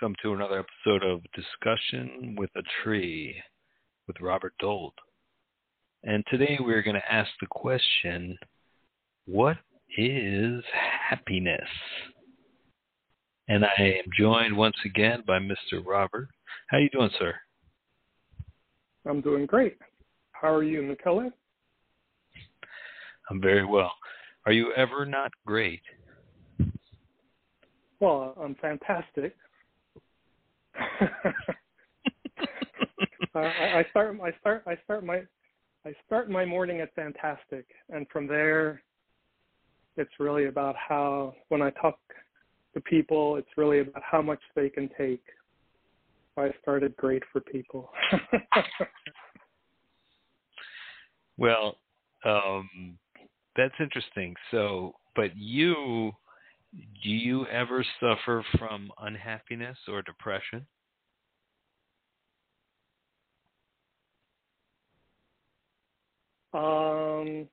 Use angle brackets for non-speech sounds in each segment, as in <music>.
Welcome to another episode of Discussion with a Tree with Robert Dold. And today we're going to ask the question, what is happiness? And I am joined once again by Mr. Robert. How are you doing, sir? I'm doing great. How are you, Michele? I'm very well. Are you ever not great? Well, I'm fantastic. <laughs> I, I start I start I start my I start my morning at fantastic, and from there, it's really about how when I talk to people, it's really about how much they can take. I started great for people. <laughs> well, um, that's interesting. So, but you do you ever suffer from unhappiness or depression? Um,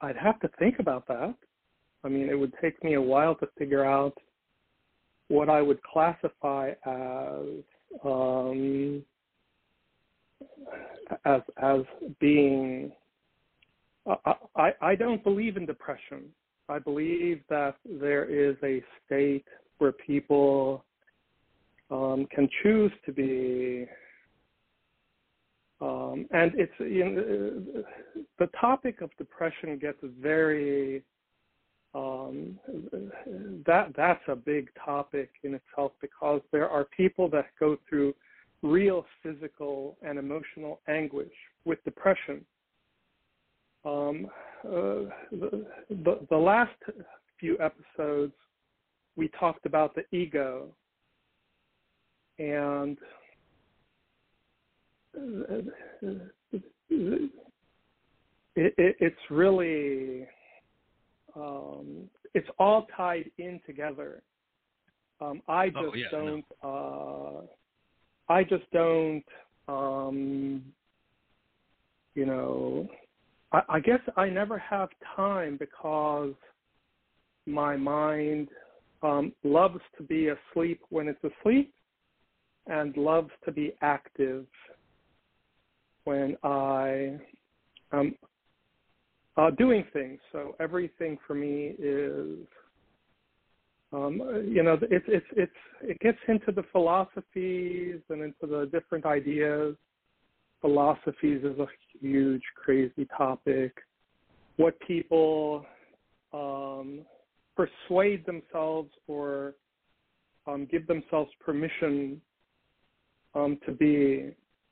I'd have to think about that. I mean, it would take me a while to figure out what I would classify as um, as as being. I, I I don't believe in depression. I believe that there is a state where people um, can choose to be, um, and it's you know, the topic of depression gets very um, that that's a big topic in itself because there are people that go through real physical and emotional anguish with depression um, uh, the, the, the last few episodes, we talked about the ego, and it, it, it's really um, it's all tied in together. Um, I just oh, yeah, don't. Uh, I just don't. Um, you know, I, guess I never have time because my mind um, loves to be asleep when it's asleep and loves to be active when I am uh, doing things. So everything for me is, um, you know, it's it's it's it gets into the philosophies and into the different ideas philosophies is a huge, crazy topic. What people um, persuade themselves or um, give themselves permission um, to be,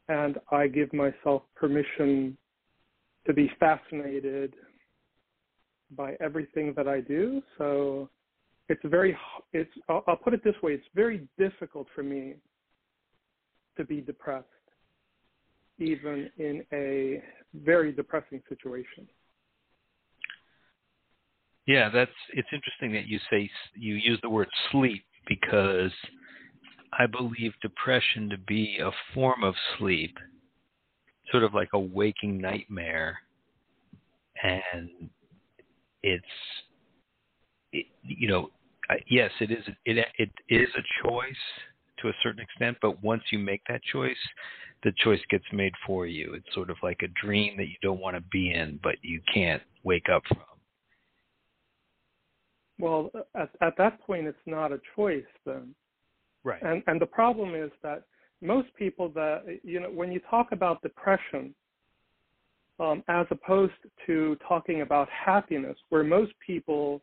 and I give myself permission to be fascinated by everything that I do. So it's very, it's, I'll, I'll put it this way, it's very difficult for me to be depressed even in a very depressing situation. Yeah, that's it's interesting that you say you use the word sleep because I believe depression to be a form of sleep, sort of like a waking nightmare, and it's it, you know yes it is it it is a choice to a certain extent, but once you make that choice, the choice gets made for you. It's sort of like a dream that you don't want to be in, but you can't wake up from. Well, at, at that point, it's not a choice then. Right. And and the problem is that most people that you know when you talk about depression, um, as opposed to talking about happiness, where most people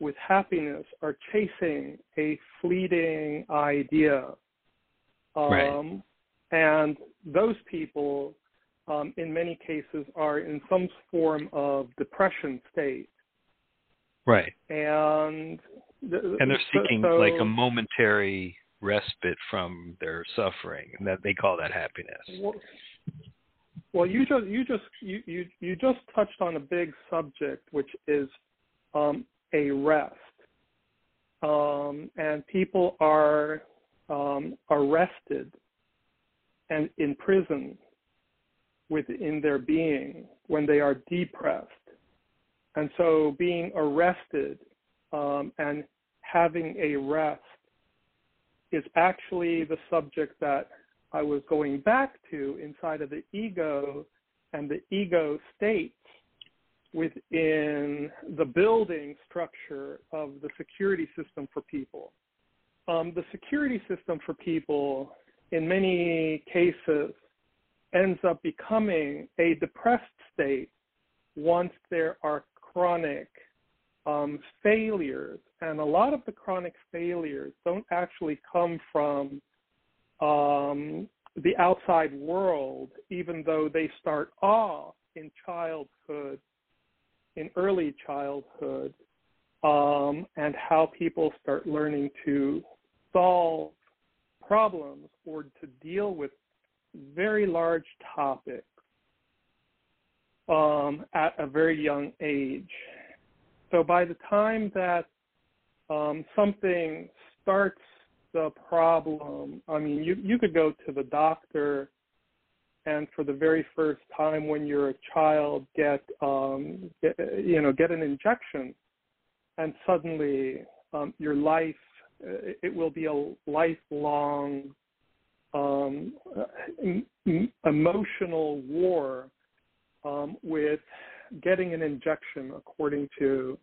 with happiness are chasing a fleeting idea. Um, right. And those people, um, in many cases, are in some form of depression state. Right. And the, and they're seeking so, like a momentary respite from their suffering, and that they call that happiness. Well, well you just you just you, you you just touched on a big subject, which is um, a rest. Um, and people are um, arrested and in prison within their being when they are depressed. And so being arrested um, and having a rest is actually the subject that I was going back to inside of the ego and the ego states within the building structure of the security system for people. Um, the security system for people, in many cases, ends up becoming a depressed state once there are chronic um, failures. And a lot of the chronic failures don't actually come from um, the outside world, even though they start off in childhood, in early childhood, um, and how people start learning to solve problems or to deal with very large topics um, at a very young age. So by the time that um, something starts the problem, I mean, you, you could go to the doctor and for the very first time when you're a child get, um, get you know, get an injection and suddenly um, your life, it will be a lifelong um, emotional war um, with getting an injection according to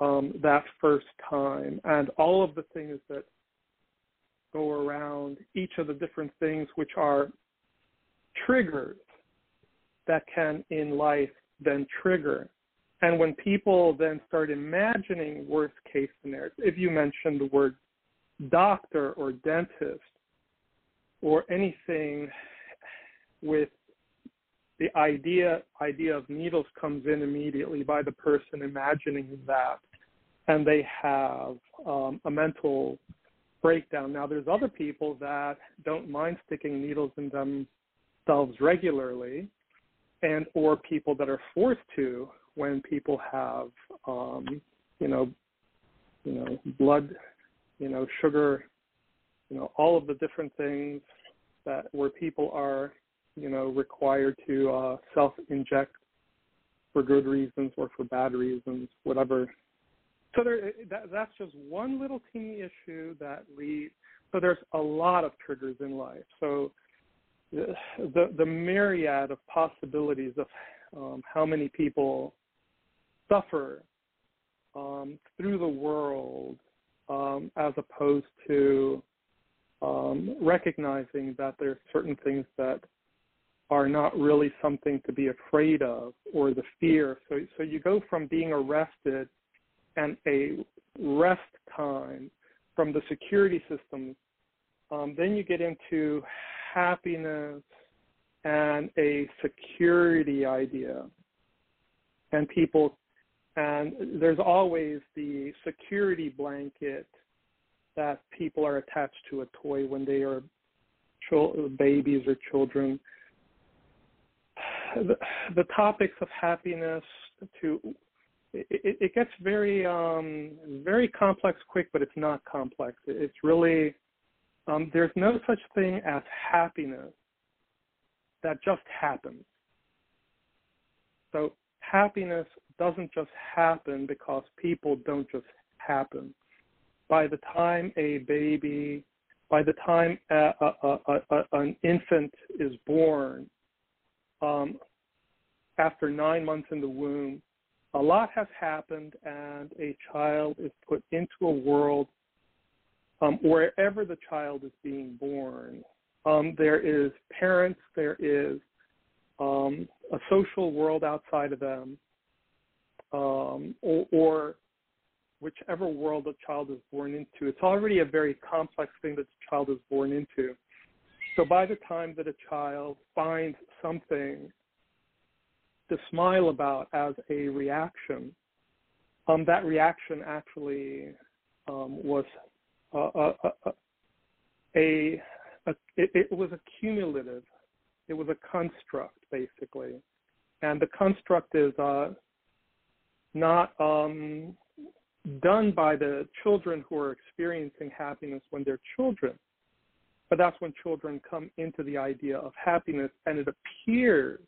um, that first time and all of the things that go around each of the different things which are triggers that can in life then trigger. And when people then start imagining worst case scenarios, if you mention the word doctor or dentist or anything with the idea idea of needles comes in immediately by the person imagining that and they have um, a mental breakdown. Now, there's other people that don't mind sticking needles in themselves regularly, and or people that are forced to when people have, um, you know, you know, blood, you know, sugar, you know, all of the different things that where people are, you know, required to uh, self-inject for good reasons or for bad reasons, whatever so there, that, that's just one little teeny issue that leads. So there's a lot of triggers in life. So the the, the myriad of possibilities of um, how many people suffer um, through the world, um, as opposed to um, recognizing that there are certain things that are not really something to be afraid of, or the fear. So so you go from being arrested and a rest time from the security systems, um, then you get into happiness and a security idea. And people, and there's always the security blanket that people are attached to a toy when they are babies or children. The, the topics of happiness to it, it gets very um, very complex quick, but it's not complex. It's really um, there's no such thing as happiness that just happens. So happiness doesn't just happen because people don't just happen. By the time a baby, by the time a, a, a, an infant is born, um, after nine months in the womb, a lot has happened and a child is put into a world um, wherever the child is being born. Um, there is parents, there is um, a social world outside of them, um, or, or, whichever world a child is born into. It's already a very complex thing that the child is born into. So by the time that a child finds something to smile about as a reaction, um, that reaction actually um, was uh, uh, uh, a, a, it, it, was a cumulative, it was a construct basically, and the construct is uh, not um, done by the children who are experiencing happiness when they're children, but that's when children come into the idea of happiness, and it appears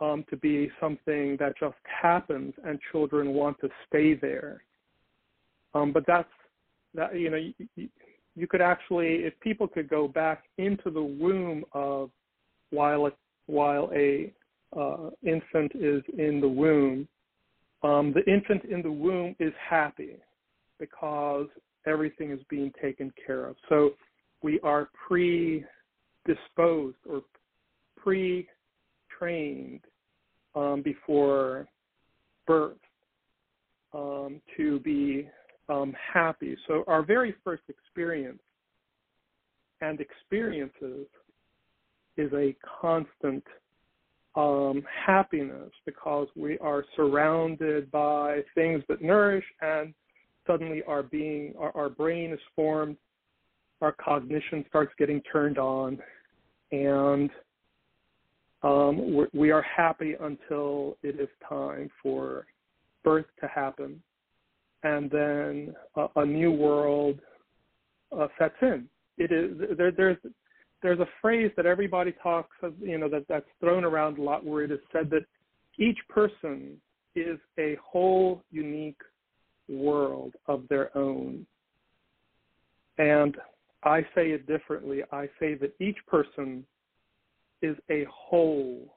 um, to be something that just happens and children want to stay there. Um, but that's that you know you, you could actually if people could go back into the womb of while a, while a uh, infant is in the womb, um, the infant in the womb is happy because everything is being taken care of. So we are predisposed or pre-trained um, before birth um, to be um, happy. So our very first experience and experiences is a constant um, happiness because we are surrounded by things that nourish and suddenly our being our, our brain is formed our cognition starts getting turned on and um, we are happy until it is time for birth to happen. And then a, a new world uh, sets in. It is there, there's there's a phrase that everybody talks of, you know, that that's thrown around a lot where it is said that each person is a whole unique world of their own. And I say it differently. I say that each person is a whole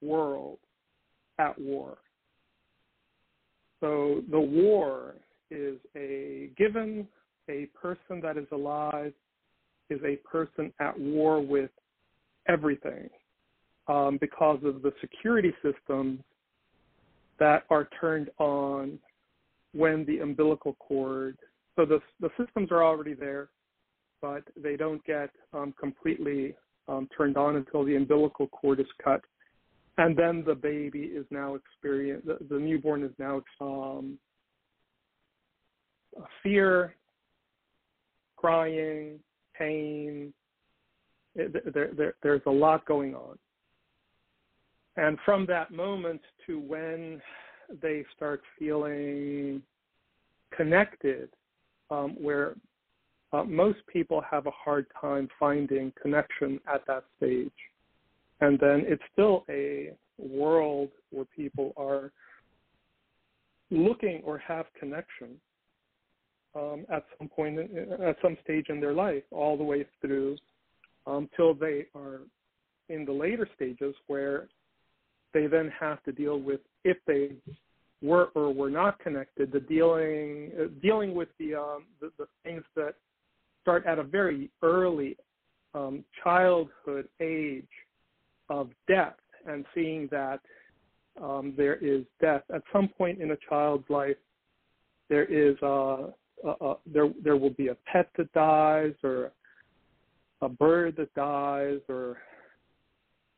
world at war. So the war is a given a person that is alive is a person at war with everything um, because of the security systems that are turned on when the umbilical cord. So the the systems are already there, but they don't get um, completely um, turned on until the umbilical cord is cut, and then the baby is now experience the, the newborn is now um, fear, crying, pain. There, there, there's a lot going on. And from that moment to when they start feeling connected, um, where uh, most people have a hard time finding connection at that stage. And then it's still a world where people are looking or have connection um, at some point, at some stage in their life, all the way through until um, they are in the later stages where they then have to deal with if they were or were not connected, the dealing uh, dealing with the, um, the, the things that start at a very early um, childhood age of death and seeing that um, there is death at some point in a child's life. There is uh, uh, uh, there there will be a pet that dies or a bird that dies or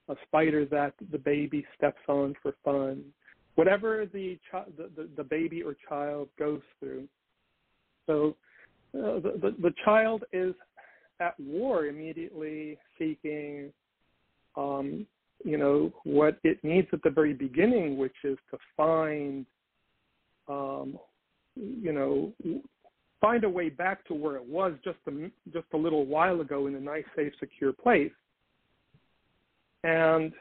a spider that the baby steps on for fun. Whatever the chi- the, the, the baby or child goes through. So uh, the, the the child is at war immediately seeking um you know what it needs at the very beginning which is to find um you know find a way back to where it was just a, just a little while ago in a nice, safe, secure place. And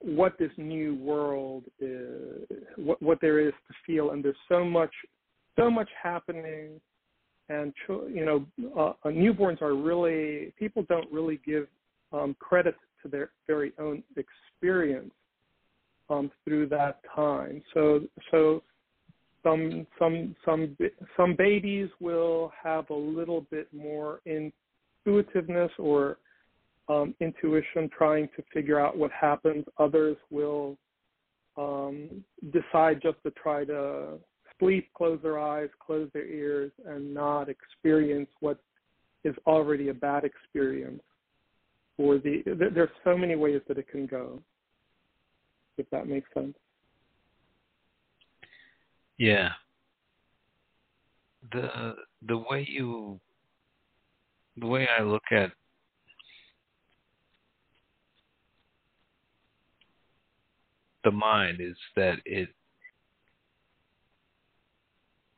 what this new world is, what, what there is to feel, and there's so much, so much happening. And you know, uh, uh, newborns are really people don't really give um, credit to their very own experience um, through that time. So, so some some some some babies will have a little bit more intuitiveness or um, intuition trying to figure out what happens. Others will um, decide just to try to sleep, close their eyes, close their ears, and not experience what is already a bad experience. Or the there's so many ways that it can go. If that makes sense. Yeah. The the way you the way I look at the mind is that it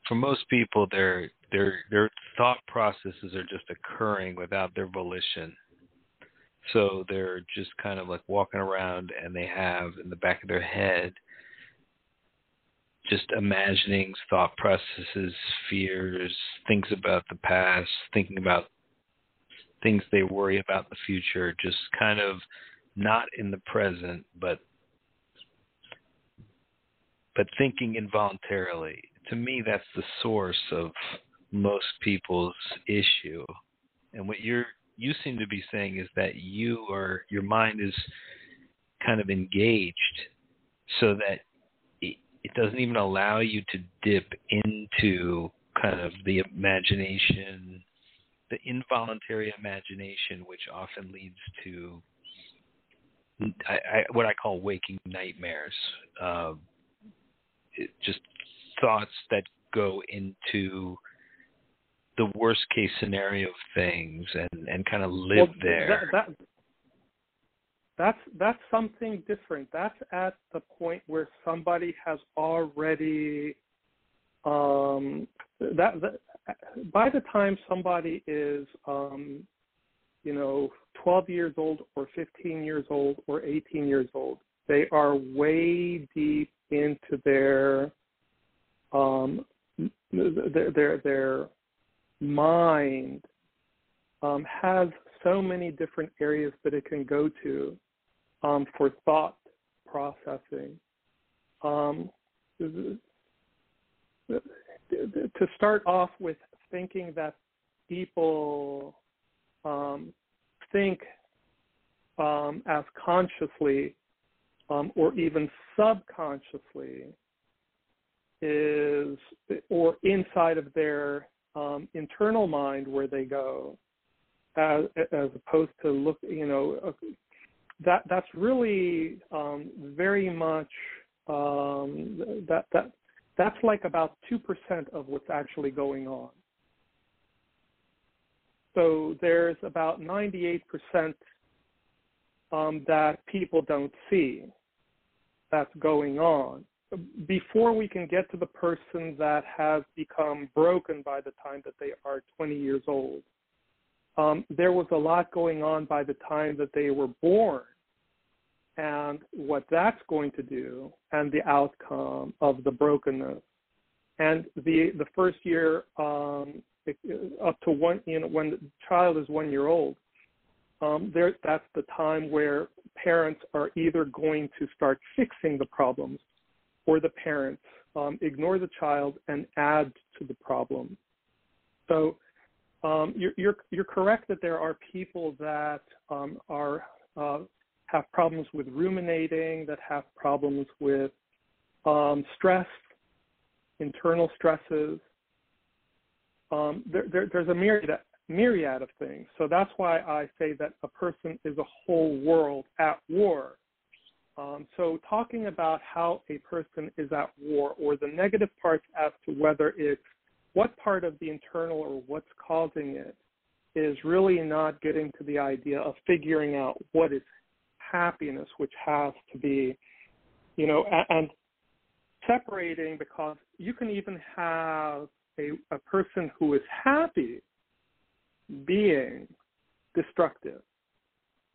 for most people their their their thought processes are just occurring without their volition so they're just kind of like walking around and they have in the back of their head just imaginings, thought processes, fears, things about the past, thinking about things they worry about the future, just kind of not in the present, but but thinking involuntarily. To me, that's the source of most people's issue. And what you're you seem to be saying is that you are your mind is kind of engaged so that it, it doesn't even allow you to dip into kind of the imagination the involuntary imagination which often leads to I, I, what I call waking nightmares, uh, just thoughts that go into the worst case scenario of things and, and kind of live well, there. That, that, that's that's something different. That's at the point where somebody has already um, that, that by the time somebody is um, you know 12 years old or 15 years old or 18 years old, they are way deep into their um, their their, their mind um, has so many different areas that it can go to um, for thought processing. Um, to start off with thinking that people um, think um, as consciously um, or even subconsciously is or inside of their um, internal mind where they go as, as opposed to look you know that that's really um, very much um, that that that's like about two percent of what's actually going on. So there's about 98 percent um, that people don't see that's going on. Before we can get to the person that has become broken by the time that they are 20 years old, um, there was a lot going on by the time that they were born and what that's going to do and the outcome of the brokenness. And the the first year um, up to one, you know, when the child is one year old, um, there that's the time where parents are either going to start fixing the problems, or the parents um, ignore the child and add to the problem. So um, you're, you're, you're correct that there are people that um, are uh, have problems with ruminating, that have problems with um, stress, internal stresses. Um, there, there, there's a myriad, myriad of things. So that's why I say that a person is a whole world at war. Um, so talking about how a person is at war or the negative parts as to whether it's what part of the internal or what's causing it is really not getting to the idea of figuring out what is happiness, which has to be, you know, and separating because you can even have a, a person who is happy being destructive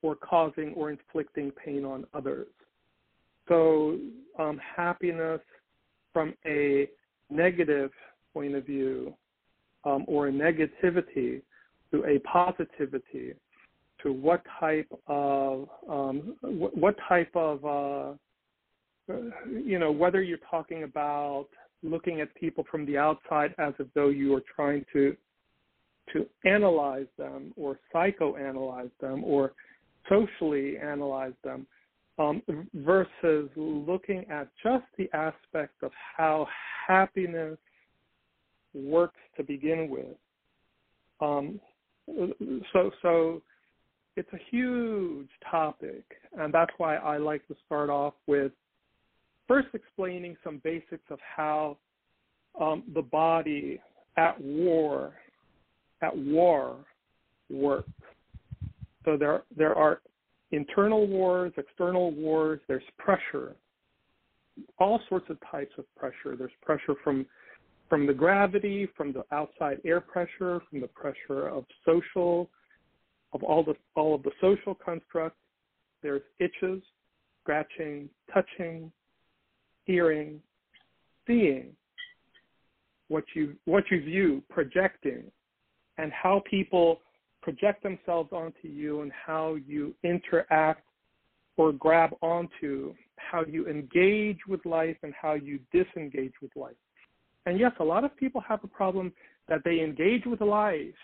or causing or inflicting pain on others. So, um, happiness from a negative point of view um, or a negativity to a positivity to what type of um, what, what type of uh, you know whether you're talking about looking at people from the outside as if though you are trying to to analyze them or psychoanalyze them or socially analyze them um, versus looking at just the aspect of how happiness works to begin with. Um, so, so it's a huge topic, and that's why I like to start off with first explaining some basics of how um, the body at war at war works. So there there are internal wars, external wars. There's pressure, all sorts of types of pressure. There's pressure from from the gravity, from the outside air pressure, from the pressure of social of all the all of the social constructs. There's itches, scratching, touching, hearing, seeing, what you what you view, projecting, and how people project themselves onto you and how you interact or grab onto how you engage with life and how you disengage with life. And yes, a lot of people have a problem that they engage with life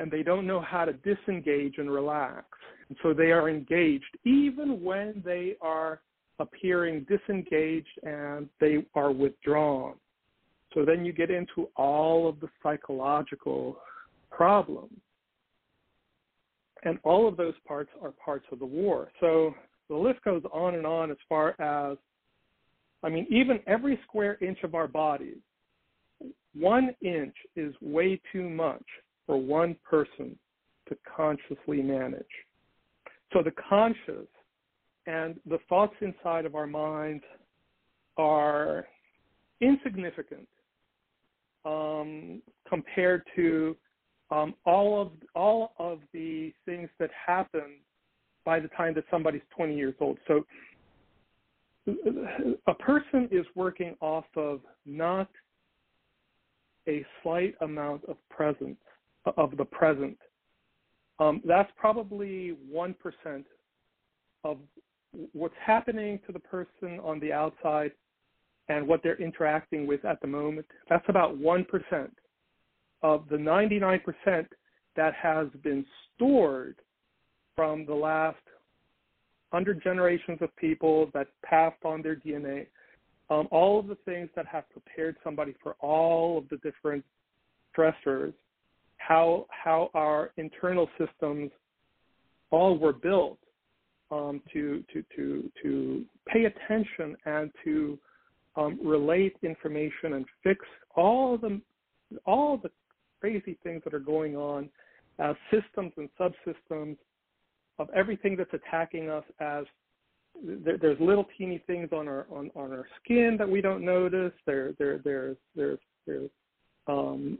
and they don't know how to disengage and relax. And so they are engaged even when they are appearing disengaged and they are withdrawn. So then you get into all of the psychological problems. And all of those parts are parts of the war. So the list goes on and on as far as, I mean, even every square inch of our bodies, one inch is way too much for one person to consciously manage. So the conscious and the thoughts inside of our mind are insignificant um, compared to um, all of all of the things that happen by the time that somebody's 20 years old. So a person is working off of not a slight amount of presence of the present. Um, that's probably one percent of what's happening to the person on the outside and what they're interacting with at the moment. That's about one percent of the 99% that has been stored from the last hundred generations of people that passed on their DNA, um, all of the things that have prepared somebody for all of the different stressors, how how our internal systems all were built um, to to to to pay attention and to um, relate information and fix all the all the crazy things that are going on as systems and subsystems of everything that's attacking us as there's little teeny things on our on, on our skin that we don't notice. There there there's there's there's um,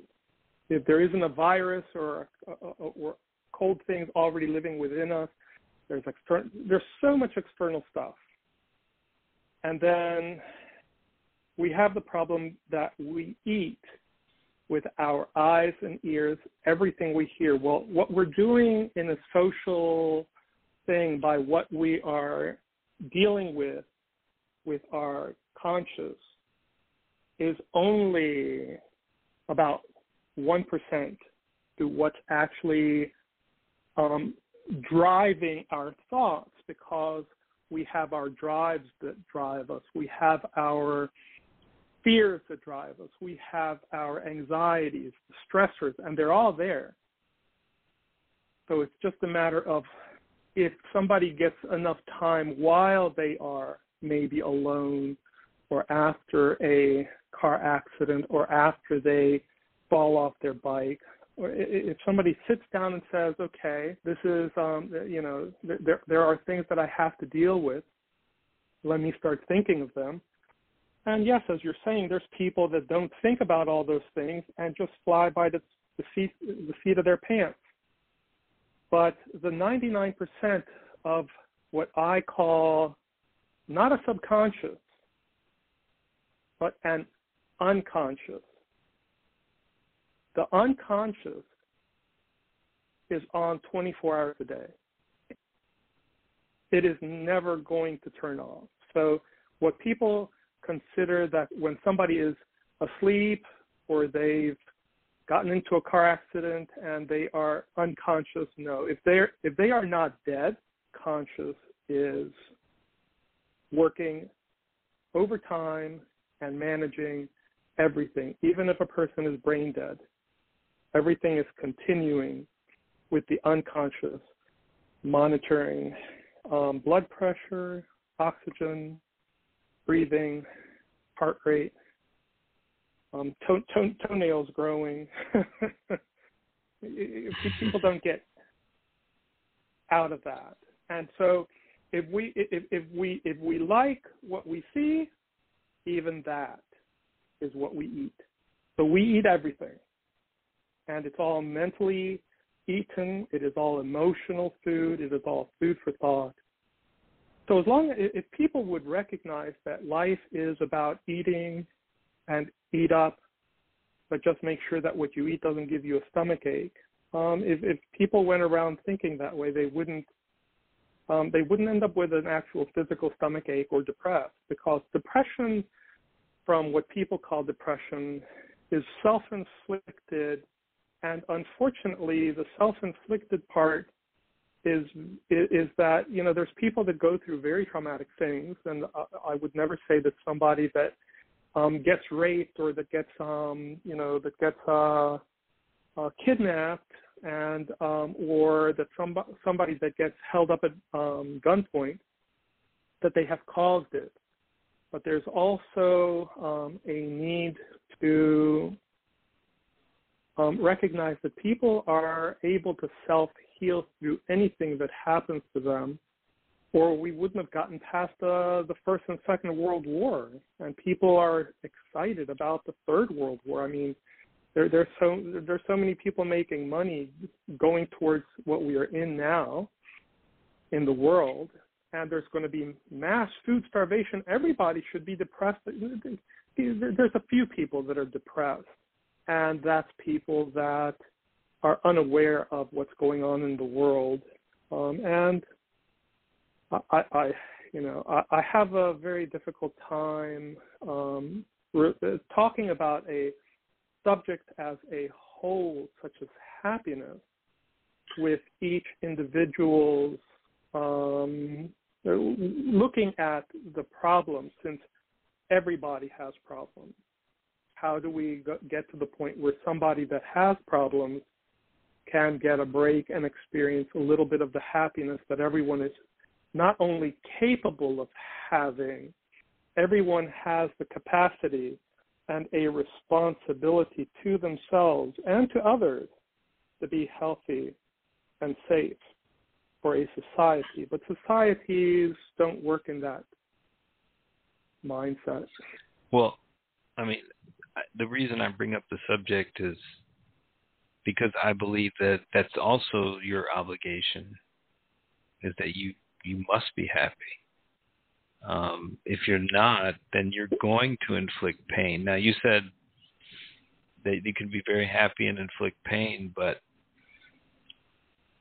if there isn't a virus or a, a, or cold things already living within us, there's external. There's so much external stuff, and then we have the problem that we eat with our eyes and ears, everything we hear. Well, what we're doing in a social thing by what we are dealing with with our conscious is only about 1% to what's actually um, driving our thoughts because we have our drives that drive us. We have our fears that drive us. We have our anxieties, stressors, and they're all there. So it's just a matter of if somebody gets enough time while they are maybe alone or after a car accident or after they fall off their bike or if somebody sits down and says okay this is um you know there there are things that I have to deal with let me start thinking of them and yes, as you're saying, there's people that don't think about all those things and just fly by the, the seat the seat of their pants. But the 99% of what I call not a subconscious, but an unconscious. The unconscious is on 24 hours a day. It is never going to turn off. So what people consider that when somebody is asleep or they've gotten into a car accident and they are unconscious no if they're if they are not dead conscious is working overtime and managing everything even if a person is brain dead everything is continuing with the unconscious monitoring um, blood pressure oxygen breathing, heart rate, um, toe, toe, toenails growing. <laughs> People don't get out of that, and so if we if, if we if we like what we see, even that is what we eat. So we eat everything, and it's all mentally eaten. It is all emotional food. It is all food for thought. so as long as if people would recognize that life is about eating and eat up, but just make sure that what you eat doesn't give you a stomach ache. Um, if, if people went around thinking that way, they wouldn't um, they wouldn't end up with an actual physical stomach ache or depressed because depression, from what people call depression, is self-inflicted, and unfortunately, the self-inflicted part is is that you know there's people that go through very traumatic things, and I would never say that somebody that um, gets raped or that gets um, you know that gets uh, uh, kidnapped and um, or that somebody somebody that gets held up at um, gunpoint that they have caused it. But there's also um, a need to um, recognize that people are able to self heal through anything that happens to them, or we wouldn't have gotten past uh, the First and Second World War. And people are excited about the Third World War. I mean, there, there's so there's so many people making money going towards what we are in now in the world, and there's going to be mass food starvation. Everybody should be depressed. There's a few people that are depressed, and that's people that are unaware of what's going on in the world. Um, and I, I, you know, I, I have a very difficult time um, re- talking about a subject as a whole, such as happiness, with each individual's um, looking at the problem, since everybody has problems. How do we get to the point where somebody that has problems can get a break and experience a little bit of the happiness that everyone is not only capable of having, everyone has the capacity and a responsibility to themselves and to others to be healthy and safe for a society. But societies don't work in that mindset. Well, I mean, the reason I bring up the subject is because I believe that that's also your obligation is that you you must be happy. Um, if you're not, then you're going to inflict pain. Now you said that you can be very happy and inflict pain, but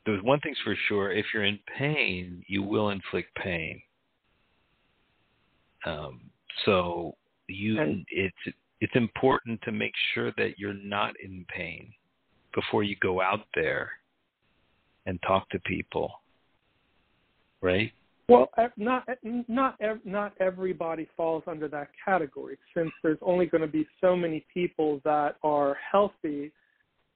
there's one thing's for sure: if you're in pain, you will inflict pain. Um, so you, it's it's important to make sure that you're not in pain before you go out there and talk to people, right? Well, not not not everybody falls under that category, since there's only going to be so many people that are healthy,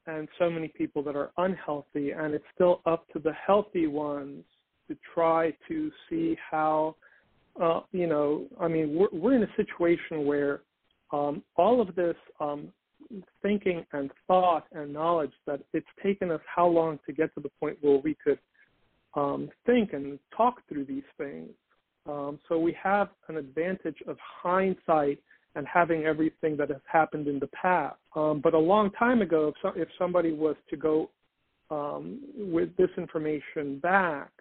and so many people that are unhealthy, and it's still up to the healthy ones to try to see how, uh, you know, I mean, we're we're in a situation where um, all of this um, thinking and thought and knowledge that it's taken us how long to get to the point where we could um, think and talk through these things. Um, so we have an advantage of hindsight and having everything that has happened in the past. Um, but a long time ago, if, so, if somebody was to go um, with this information back,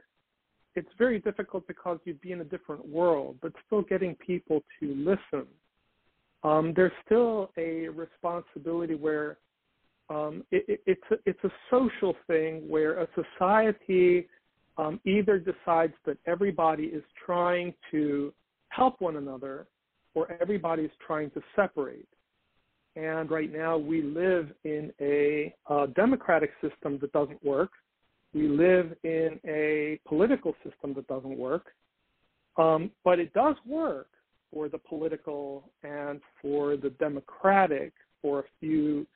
it's very difficult because you'd be in a different world, but still getting people to listen um, there's still a responsibility where um, it, it, it's a, it's a social thing where a society um, either decides that everybody is trying to help one another or everybody is trying to separate. And right now we live in a, a democratic system that doesn't work. We live in a political system that doesn't work. Um, but it does work for the political and for the democratic for a few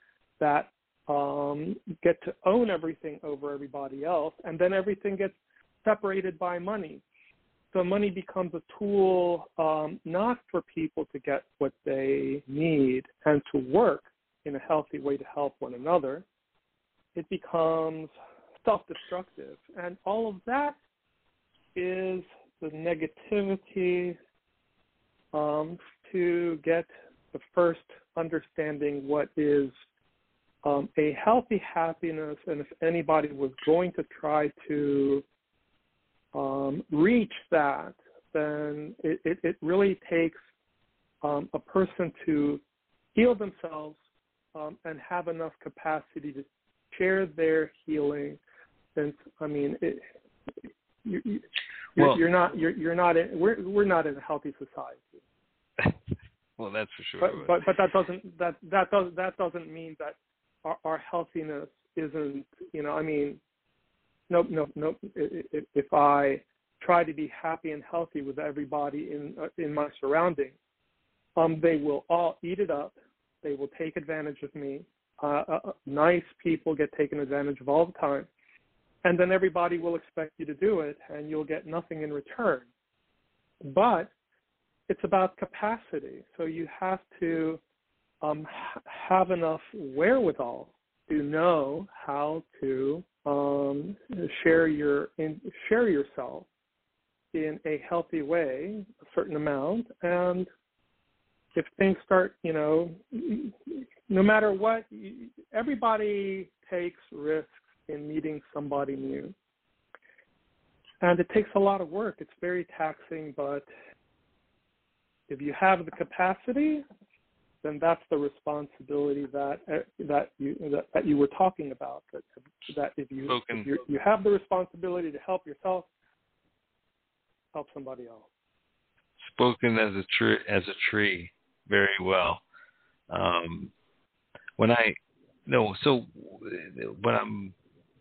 that um, get to own everything over everybody else, and then everything gets separated by money. So money becomes a tool um, not for people to get what they need and to work in a healthy way to help one another. It becomes self-destructive, and all of that is the negativity um, to get the first understanding what is um, a healthy happiness, and if anybody was going to try to um, reach that, then it, it, it really takes um, a person to heal themselves um, and have enough capacity to share their healing. And I mean, it, you, you, you're, Well- you're not you're, you're not in, we're we're not in a healthy society. Well, that's for sure. But but but that doesn't that that does that doesn't mean that our, our healthiness isn't you know I mean, nope nope nope. If, if I try to be happy and healthy with everybody in uh, in my surroundings, um, they will all eat it up. They will take advantage of me. Uh, uh, uh, nice people get taken advantage of all the time, and then everybody will expect you to do it, and you'll get nothing in return. But it's about capacity. So you have to um, ha- have enough wherewithal to know how to um, share your in, share yourself in a healthy way, a certain amount, and if things start, you know, no matter what, everybody takes risks in meeting somebody new. And it takes a lot of work. It's very taxing, but if you have the capacity, then that's the responsibility that uh, that you that, that you were talking about. That that if you if you have the responsibility to help yourself, help somebody else. spoken as a tree as a tree very well um when i no so what i'm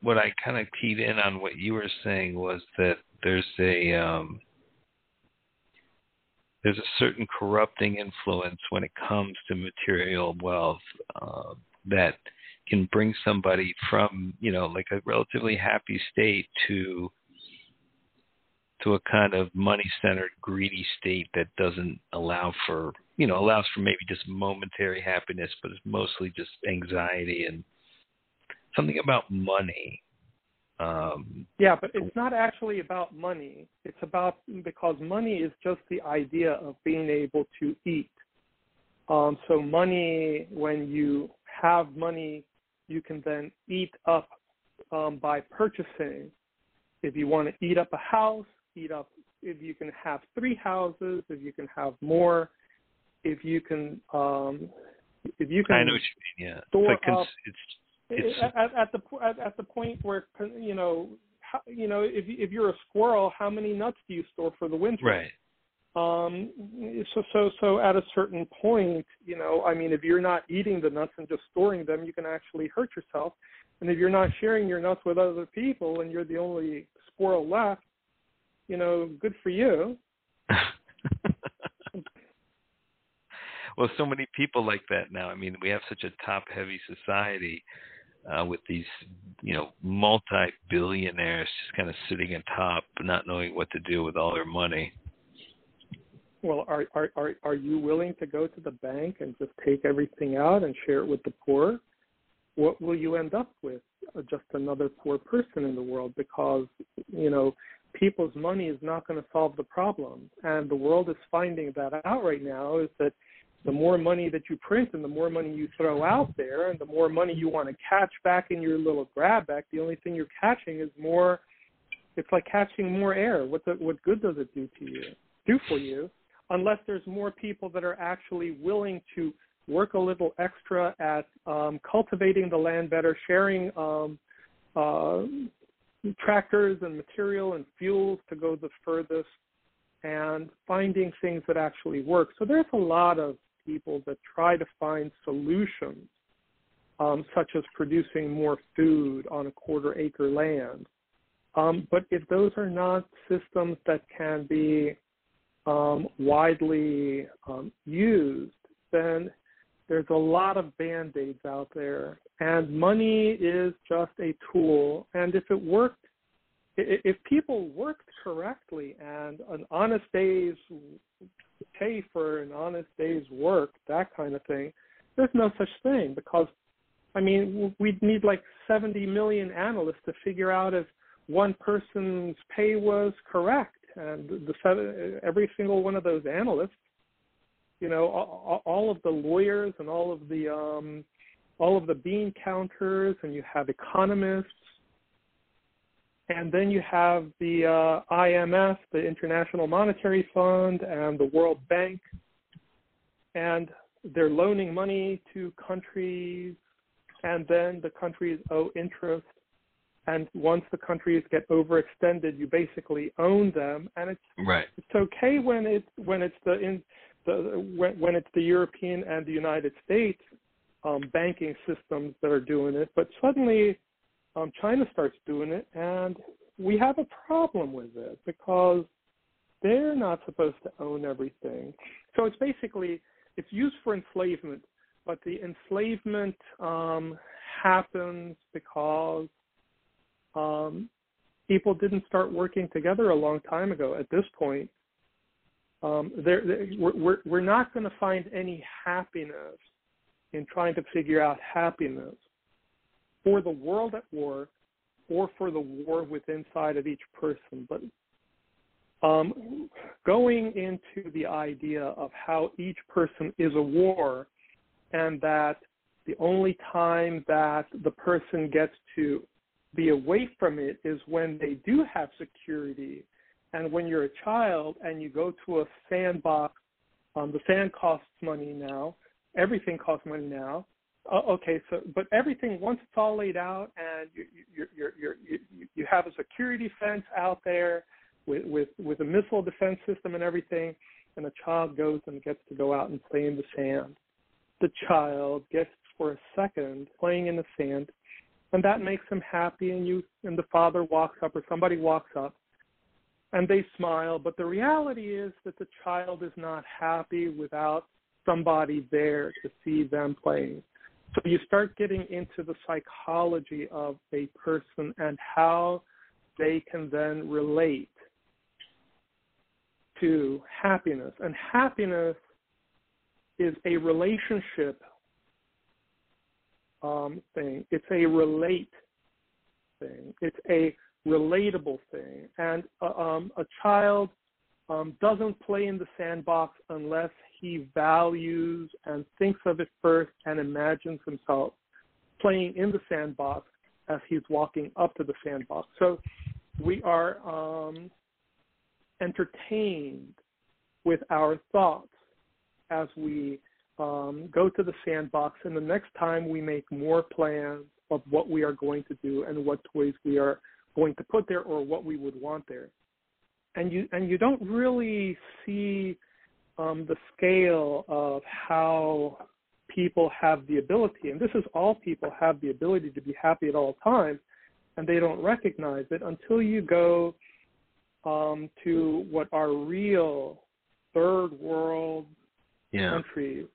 what i kind of keyed in on what you were saying was that there's a um there's a certain corrupting influence when it comes to material wealth uh, that can bring somebody from you know like a relatively happy state to to a kind of money centered greedy state that doesn't allow for you know allows for maybe just momentary happiness but it's mostly just anxiety and something about money um Yeah, but it's not actually about money. It's about because money is just the idea of being able to eat. Um, so money, when you have money, you can then eat up um, by purchasing. If you want to eat up a house, eat up. If you can have three houses, if you can have more, if you can, um, if you can i know what you mean yeah it's like cons- it's At, at the at, at the point where you know how, you know if if you're a squirrel, how many nuts do you store for the winter? right Um. So so so at a certain point, you know, I mean, if you're not eating the nuts and just storing them, you can actually hurt yourself. And if you're not sharing your nuts with other people and you're the only squirrel left, you know, good for you. <laughs> well so many people like that now i mean we have such a top heavy society uh with these you know multi billionaires just kind of sitting atop not knowing what to do with all their money Well, are are are are you willing to go to the bank and just take everything out and share it with the poor? What will you end up with? Uh, Just another poor person in the world because you know people's money is not going to solve the problem, and the world is finding that out right now. Is that the more money that you print and the more money you throw out there, and the more money you want to catch back in your little grab bag, the only thing you're catching is more. It's like catching more air. What the, what good does it do to you? Do for you? unless there's more people that are actually willing to work a little extra at um, cultivating the land better, sharing um, uh, tractors and material and fuels to go the furthest, and finding things that actually work. So there's a lot of people that try to find solutions, um, such as producing more food on a quarter acre land. Um, but if those are not systems that can be um, widely um, used, then there's a lot of band aids out there. And money is just a tool. And if it worked, if people worked correctly and an honest day's pay for an honest day's work, that kind of thing, there's no such thing because, I mean, we'd need like 70 million analysts to figure out if one person's pay was correct and the every single one of those analysts, you know, all, all of the lawyers and all of the um, all of the bean counters, and you have economists. And then you have the uh, IMF, the International Monetary Fund, and the World Bank, and they're loaning money to countries, and then the countries owe interest. And once the countries get overextended, you basically own them, and it's right. It's okay when it's when it's the in the when, when it's the European and the United States um, banking systems that are doing it, but suddenly um, China starts doing it, and we have a problem with it because they're not supposed to own everything. So it's basically it's used for enslavement, but the enslavement um, happens because um, people didn't start working together a long time ago. At this point, um, they're, they're, we're, we're not going to find any happiness in trying to figure out happiness for the world at war or for the war within inside of each person. But um, going into the idea of how each person is a war and that the only time that the person gets to be away from it is when they do have security. And when you're a child and you go to a sandbox, um, the sand costs money now. Everything costs money now. Uh, okay, so but everything once it's all laid out and you you you you you you have a security fence out there with with with a missile defense system and everything, and a child goes and gets to go out and play in the sand. The child gets for a second playing in the sand, and that makes him happy. And you and the father walks up or somebody walks up, and they smile. But the reality is that the child is not happy without somebody there to see them playing. So you start getting into the psychology of a person and how they can then relate to happiness. And happiness is a relationship um, thing. It's a relate thing. It's a relatable thing. And uh, um, a child um, doesn't play in the sandbox unless he values and thinks of it first and imagines himself playing in the sandbox as he's walking up to the sandbox. So we are um, entertained with our thoughts as we um, go to the sandbox, and the next time we make more plans of what we are going to do and what toys we are going to put there or what we would want there. And you and you don't really see um, the scale of how people have the ability, and this is all people have the ability to be happy at all times, and they don't recognize it until you go um, to what are real third world yeah. countries,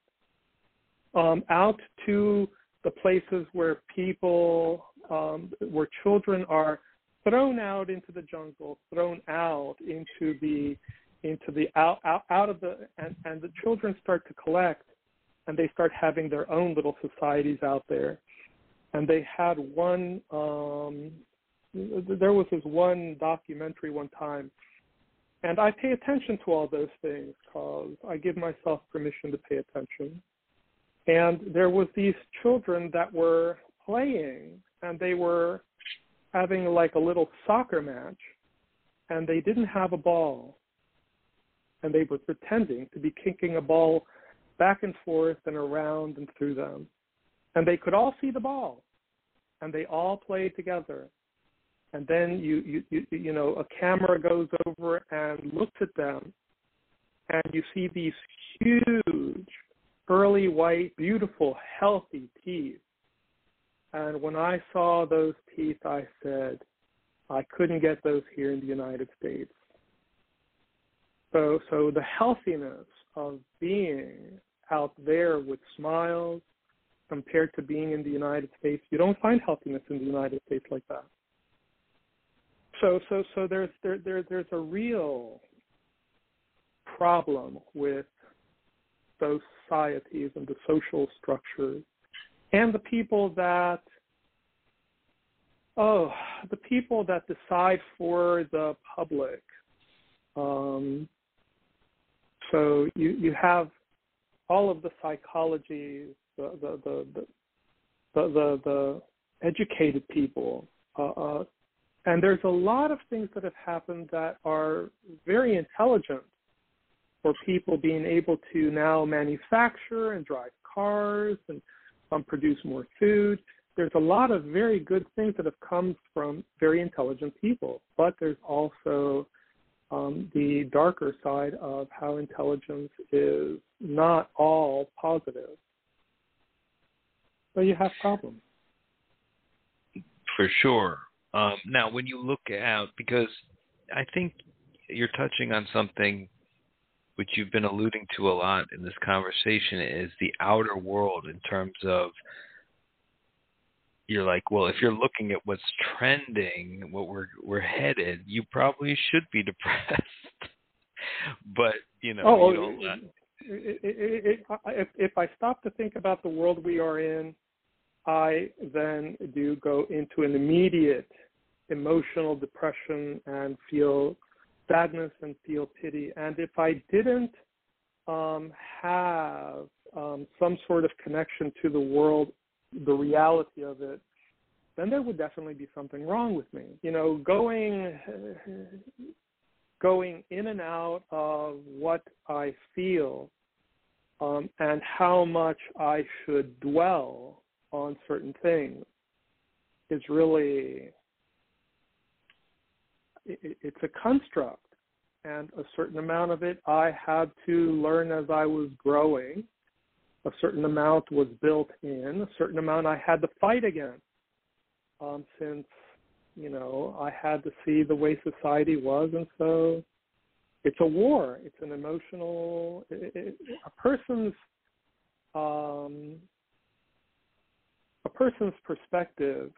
um, out to the places where people, um, where children are thrown out into the jungle, thrown out into the into the out out, out of the and, and the children start to collect and they start having their own little societies out there and they had one um there was this one documentary one time and I pay attention to all those things because I give myself permission to pay attention. And there was these children that were playing and they were having like a little soccer match and they didn't have a ball and they were pretending to be kicking a ball back and forth and around and through them. And they could all see the ball, and they all played together. And then you you you, you know a camera goes over and looks at them, and you see these huge, pearly white, beautiful, healthy teeth. And when I saw those teeth, I said, I couldn't get those here in the United States. So, so the healthiness of being out there with smiles compared to being in the United States, you don't find healthiness in the United States like that. So, so, so there's there, there there's a real problem with those societies and the social structures and the people that oh the people that decide for the public um, so you you have all of the psychology, the the the the the, the, the educated people uh, uh, and there's a lot of things that have happened that are very intelligent for people being able to now manufacture and drive cars and um, produce more food. There's a lot of very good things that have come from very intelligent people, but there's also um, the darker side of how intelligence is not all positive. So you have problems. For sure. Um, now, when you look out, because I think you're touching on something which you've been alluding to a lot in this conversation is the outer world in terms of you're like, well, if you're looking at what's trending, what we're we're headed, you probably should be <laughs> depressed. but you know, oh, you don't. It, it, it, if if I stop to think about the world we are in, I then do go into an immediate emotional depression and feel sadness and feel pity. And if I didn't um, have um, some sort of connection to the world, the reality of it, then there would definitely be something wrong with me. You know, going going in and out of what I feel um, and how much I should dwell on certain things is really it, it's a construct and a certain amount of it I had to learn as I was growing. A certain amount was built in, a certain amount I had to fight against. Um, since, you know, I had to see the way society was and so it's a war. It's an emotional it, it, a person's um, a person's perspective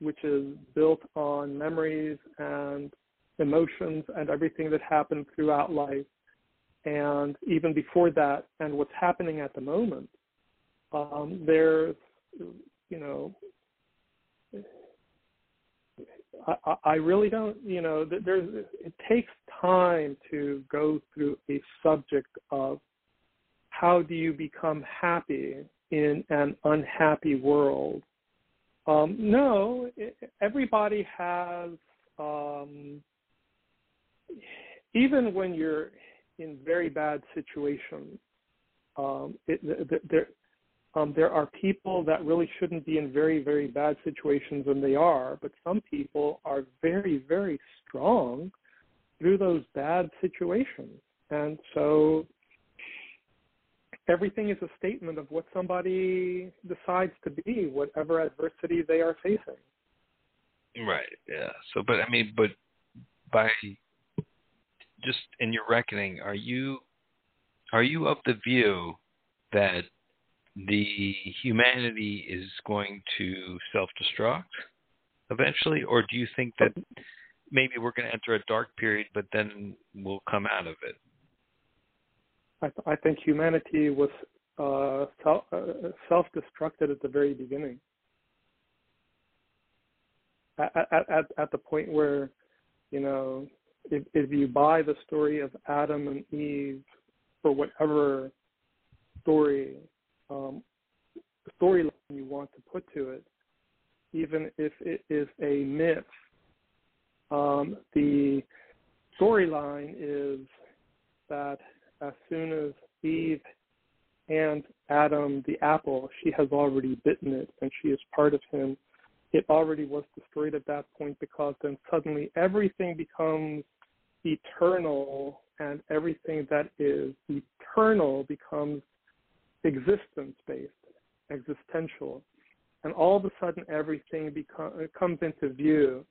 which is built on memories and emotions and everything that happened throughout life and even before that and what's happening at the moment um, there's you know I, I really don't you know there's it takes time to go through a subject of how do you become happy in an unhappy world um, no, everybody has. Um, even when you're in very bad situations, um, it, there um, there are people that really shouldn't be in very very bad situations, and they are. But some people are very very strong through those bad situations, and so everything is a statement of what somebody decides to be, whatever adversity they are facing. Right. Yeah. So, but I mean, but by just in your reckoning, are you are you of the view that the humanity is going to self-destruct eventually, or do you think that maybe we're going to enter a dark period, but then we'll come out of it? I, th- I think humanity was uh, self, uh, self-destructed at the very beginning. At, at, at the point where, you know, if, if you buy the story of Adam and Eve for whatever story um, storyline you want to put to it, even if it is a myth, um, the storyline is that as soon as Eve and Adam the apple, she has already bitten it and she is part of him. It already was destroyed at that point because then suddenly everything becomes eternal and everything that is eternal becomes existence based, existential. And all of a sudden everything become, comes into view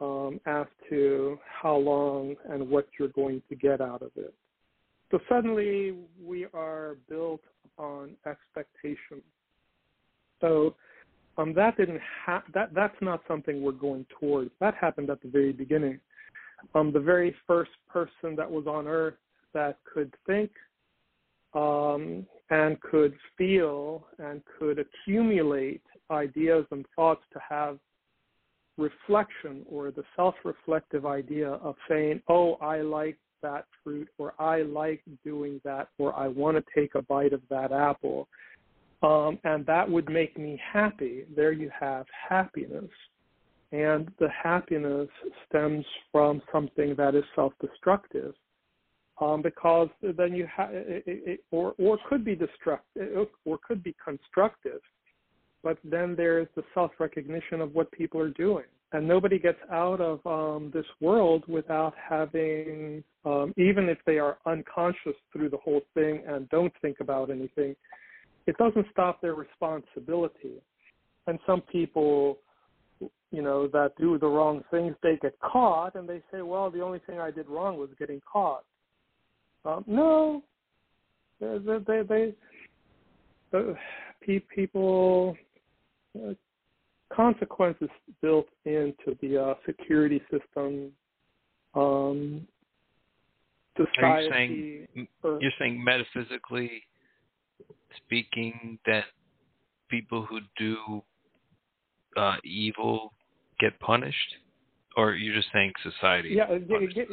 um, as to how long and what you're going to get out of it. So suddenly we are built on expectation. So um, that didn't ha- that that's not something we're going towards. That happened at the very beginning. Um, the very first person that was on Earth that could think um, and could feel and could accumulate ideas and thoughts to have reflection or the self-reflective idea of saying, "Oh, I like that fruit or I like doing that or I want to take a bite of that apple. Um, and that would make me happy. There you have happiness. And the happiness stems from something that is self-destructive. Um, because then you have, or or could be destructive, or could be constructive, but then there's the self-recognition of what people are doing and nobody gets out of um, this world without having, um, even if they are unconscious through the whole thing and don't think about anything, it doesn't stop their responsibility. And some people, you know, that do the wrong things, they get caught and they say, well, the only thing I did wrong was getting caught. Um, no, they, they, they, they people uh, consequences built into the uh, security system. Um, society, Are you saying uh, you're saying metaphysically speaking that people who do uh, evil get punished, or you're just saying society? Yeah, they get,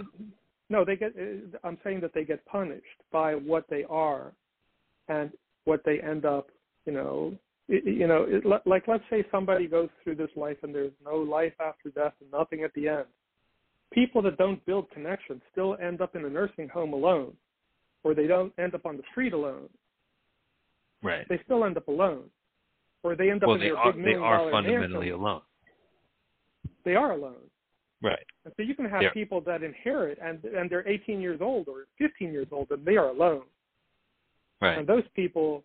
no, they get. Uh, I'm saying that they get punished by what they are, and what they end up, you know, you know, it, like let's say somebody goes through this life and there's no life after death and nothing at the end. People that don't build connections still end up in a nursing home alone, or they don't end up on the street alone. Right. They still end up alone, or they end up well, in they their are, big they million are fundamentally mansion. alone. They are alone. Right. And so you can have yeah. people that inherit and and they're 18 years old or 15 years old and they are alone. Right. And those people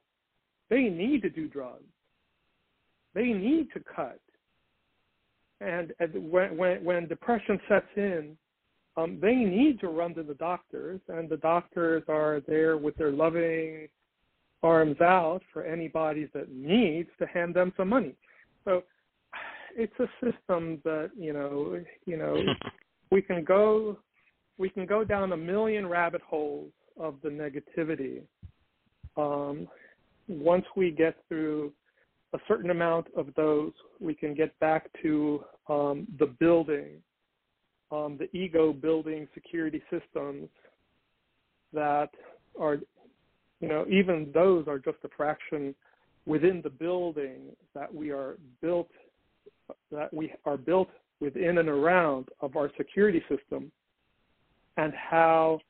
they need to do drugs. They need to cut. And, and when, when, when depression sets in, um, they need to run to the doctors, and the doctors are there with their loving arms out for anybody that needs to hand them some money. So it's a system that you know, you know, <laughs> we can go, we can go down a million rabbit holes of the negativity. Um, once we get through a certain amount of those, we can get back to um, the building, um, the ego building security systems that are, you know, even those are just a fraction within the building that we are built, that we are built within and around of our security system, and how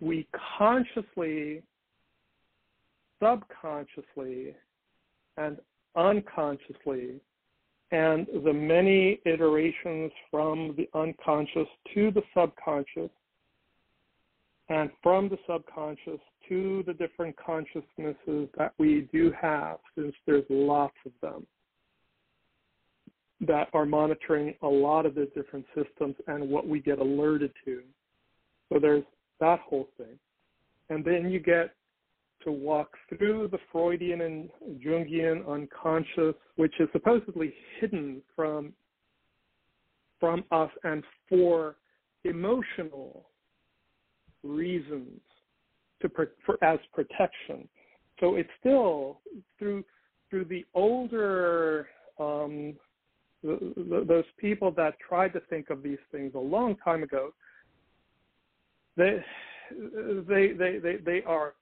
we consciously subconsciously and unconsciously and the many iterations from the unconscious to the subconscious and from the subconscious to the different consciousnesses that we do have since there's lots of them that are monitoring a lot of the different systems and what we get alerted to. So there's that whole thing. And then you get to walk through the Freudian and Jungian unconscious, which is supposedly hidden from from us and for emotional reasons to for as protection. So it's still through through the older um, the, the, those people that tried to think of these things a long time ago. They they they they, they are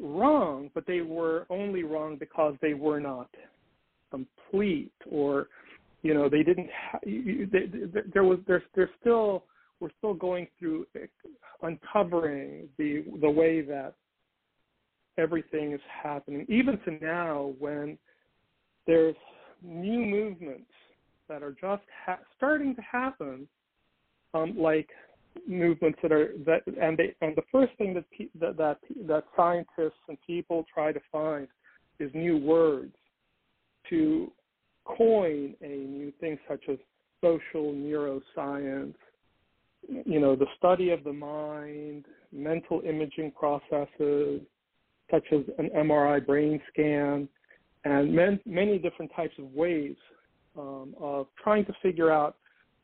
wrong, but they were only wrong because they were not complete, or you know they didn't. Ha- they, they, there was there's there's still we're still going through uncovering the the way that everything is happening, even to now when there's new movements that are just ha- starting to happen, um, like movements that are that and they and the first thing that pe- that that, that scientists and people try to find is new words to coin a new thing such as social neuroscience you know the study of the mind mental imaging processes such as an mri brain scan and men, many different types of ways um, of trying to figure out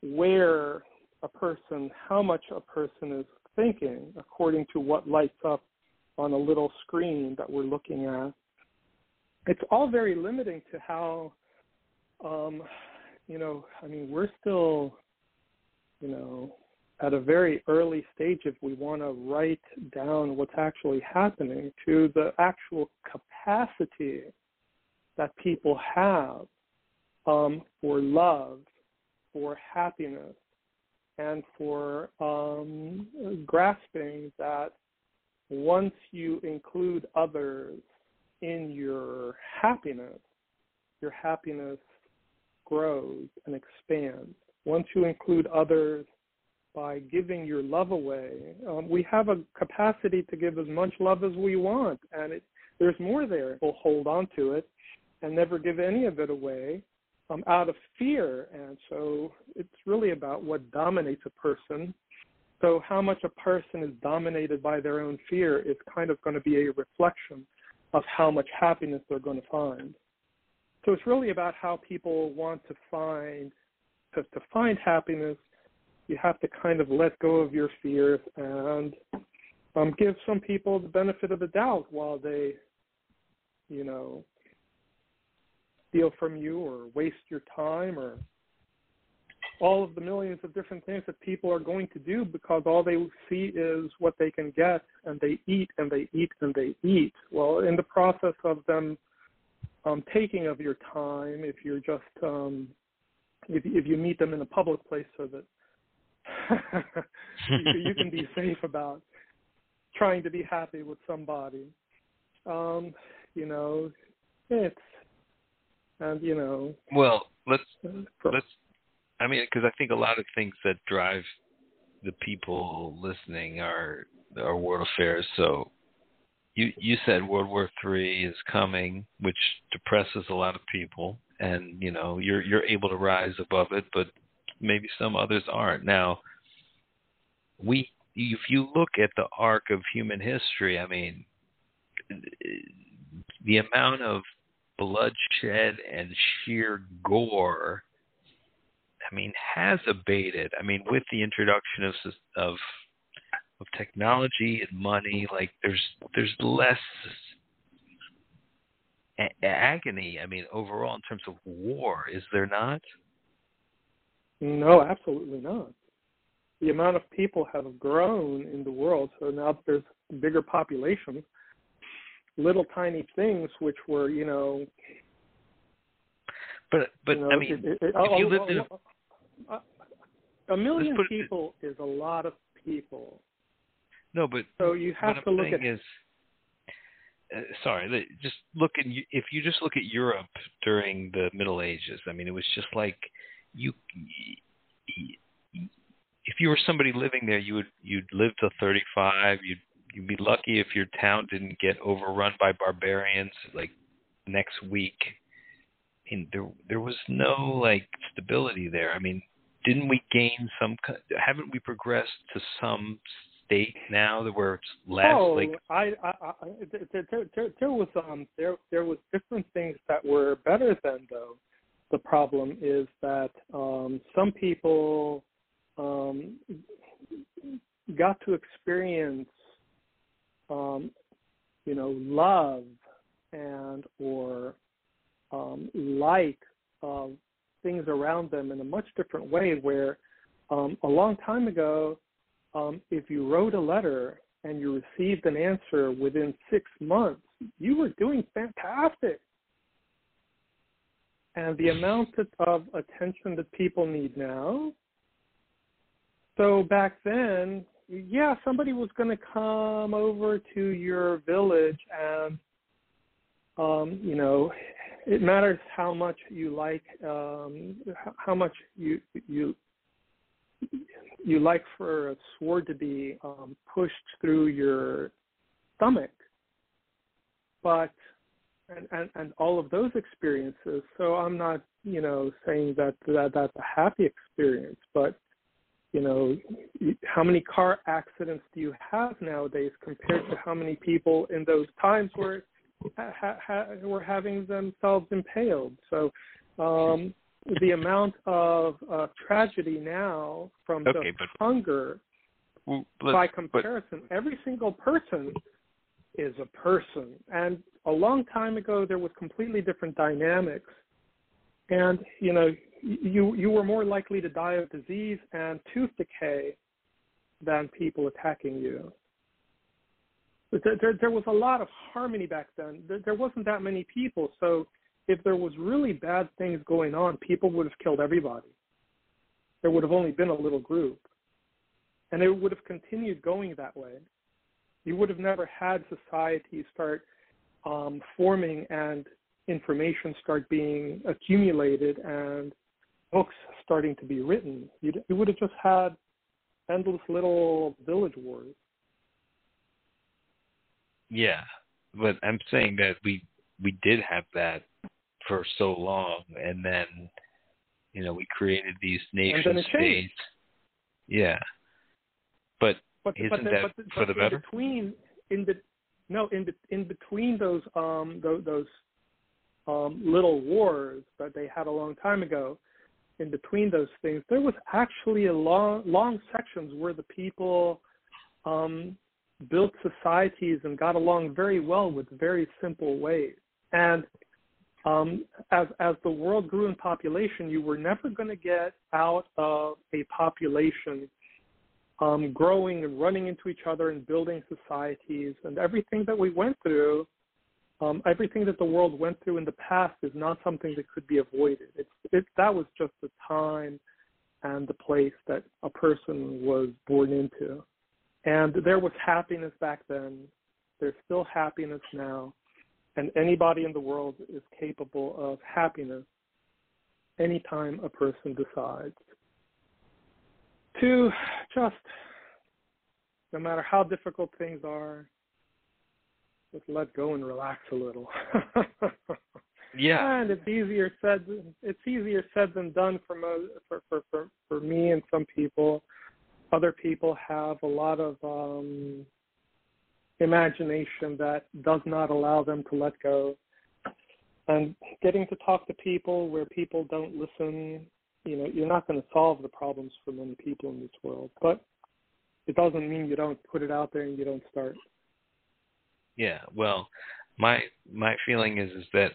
where a person how much a person is thinking according to what lights up on a little screen that we're looking at. It's all very limiting to how, um, you know, I mean, we're still, you know, at a very early stage if we want to write down what's actually happening to the actual capacity that people have um, for love for happiness and for um, grasping that once you include others in your happiness, your happiness grows and expands. Once you include others by giving your love away, um, we have a capacity to give as much love as we want, and it, there's more there. We'll hold on to it and never give any of it away um, out of fear. And so it's really about what dominates a person. So, how much a person is dominated by their own fear is kind of going to be a reflection of how much happiness they're going to find. So, it's really about how people want to find to, to find happiness. You have to kind of let go of your fears and um, give some people the benefit of the doubt while they, you know, steal from you or waste your time or all of the millions of different things that people are going to do because all they see is what they can get and they eat and they eat and they eat. Well, in the process of them um, taking of your time, if you're just um, if if you meet them in a public place so that <laughs> you, can be <laughs> safe about trying to be happy with somebody. Um, you know, it's and you know. Well, let's let's. I mean, because I think a lot of things that drive the people listening are are world affairs. So, you you said World War Three is coming, which depresses a lot of people, and you know you're you're able to rise above it, but maybe some others aren't. Now, we if you look at the arc of human history, I mean, the amount of bloodshed and sheer gore I mean, has abated. I mean, with the introduction of of of technology and money, like there's there's less a- agony. I mean, overall in terms of war, is there not? No, absolutely not. The amount of people have grown in the world, so now there's bigger populations little tiny things which were, you know. But but you know, I mean, it, it, if oh, you oh, lived in a, a, a million people is a lot of people. No, but so you have to look at. Is, uh, sorry, just look at if you just look at Europe during the Middle Ages. I mean, it was just like you. If you were somebody living there, you would you'd live to 35. You'd you'd be lucky if your town didn't get overrun by barbarians like next week. I mean, there there was no like stability there. I mean, didn't we gain some? Haven't we progressed to some state now that where it's less oh, like? I, I, I there, there, there, there was um there there was different things that were better than though. The problem is that um some people um got to experience um, you know, love and or um, like uh, things around them in a much different way. Where um, a long time ago, um, if you wrote a letter and you received an answer within six months, you were doing fantastic. And the amount of attention that people need now. So back then, yeah, somebody was going to come over to your village and um, you know, it matters how much you like um how much you you you like for a sword to be um pushed through your stomach. But and, and and all of those experiences. So I'm not, you know, saying that, that that's a happy experience, but you know, how many car accidents do you have nowadays compared to how many people in those times were ha, ha, were having themselves impaled? So, um, the amount of uh, tragedy now from okay, the but, hunger, well, by comparison, but, every single person is a person. And a long time ago, there was completely different dynamics. And you know, you you were more likely to die of disease and tooth decay than people attacking you. There, there, there was a lot of harmony back then. There, there wasn't that many people, so if there was really bad things going on, people would have killed everybody. there would have only been a little group. And it would have continued going that way. You would have never had society start um, forming and information start being accumulated and books starting to be written. You'd, you would have just had endless little village wars. Yeah, but I'm saying that we we did have that for so long, and then you know we created these nation states. Yeah, but, but isn't but that but the, for the better? Between in the no in the, in between those um those, those um little wars that they had a long time ago, in between those things, there was actually a long long sections where the people um built societies and got along very well with very simple ways. And um, as as the world grew in population, you were never going to get out of a population um, growing and running into each other and building societies. And everything that we went through, um, everything that the world went through in the past, is not something that could be avoided. It's it that was just the time and the place that a person was born into. And there was happiness back then. There's still happiness now. And anybody in the world is capable of happiness anytime a person decides to just, no matter how difficult things are, just let go and relax a little. <laughs> yeah. And it's easier said it's easier said than done for most for for for, for me and some people other people have a lot of um, imagination that does not allow them to let go. And getting to talk to people where people don't listen, you know, you're not going to solve the problems for many people in this world. But it doesn't mean you don't put it out there and you don't start. Yeah, well, my my feeling is is that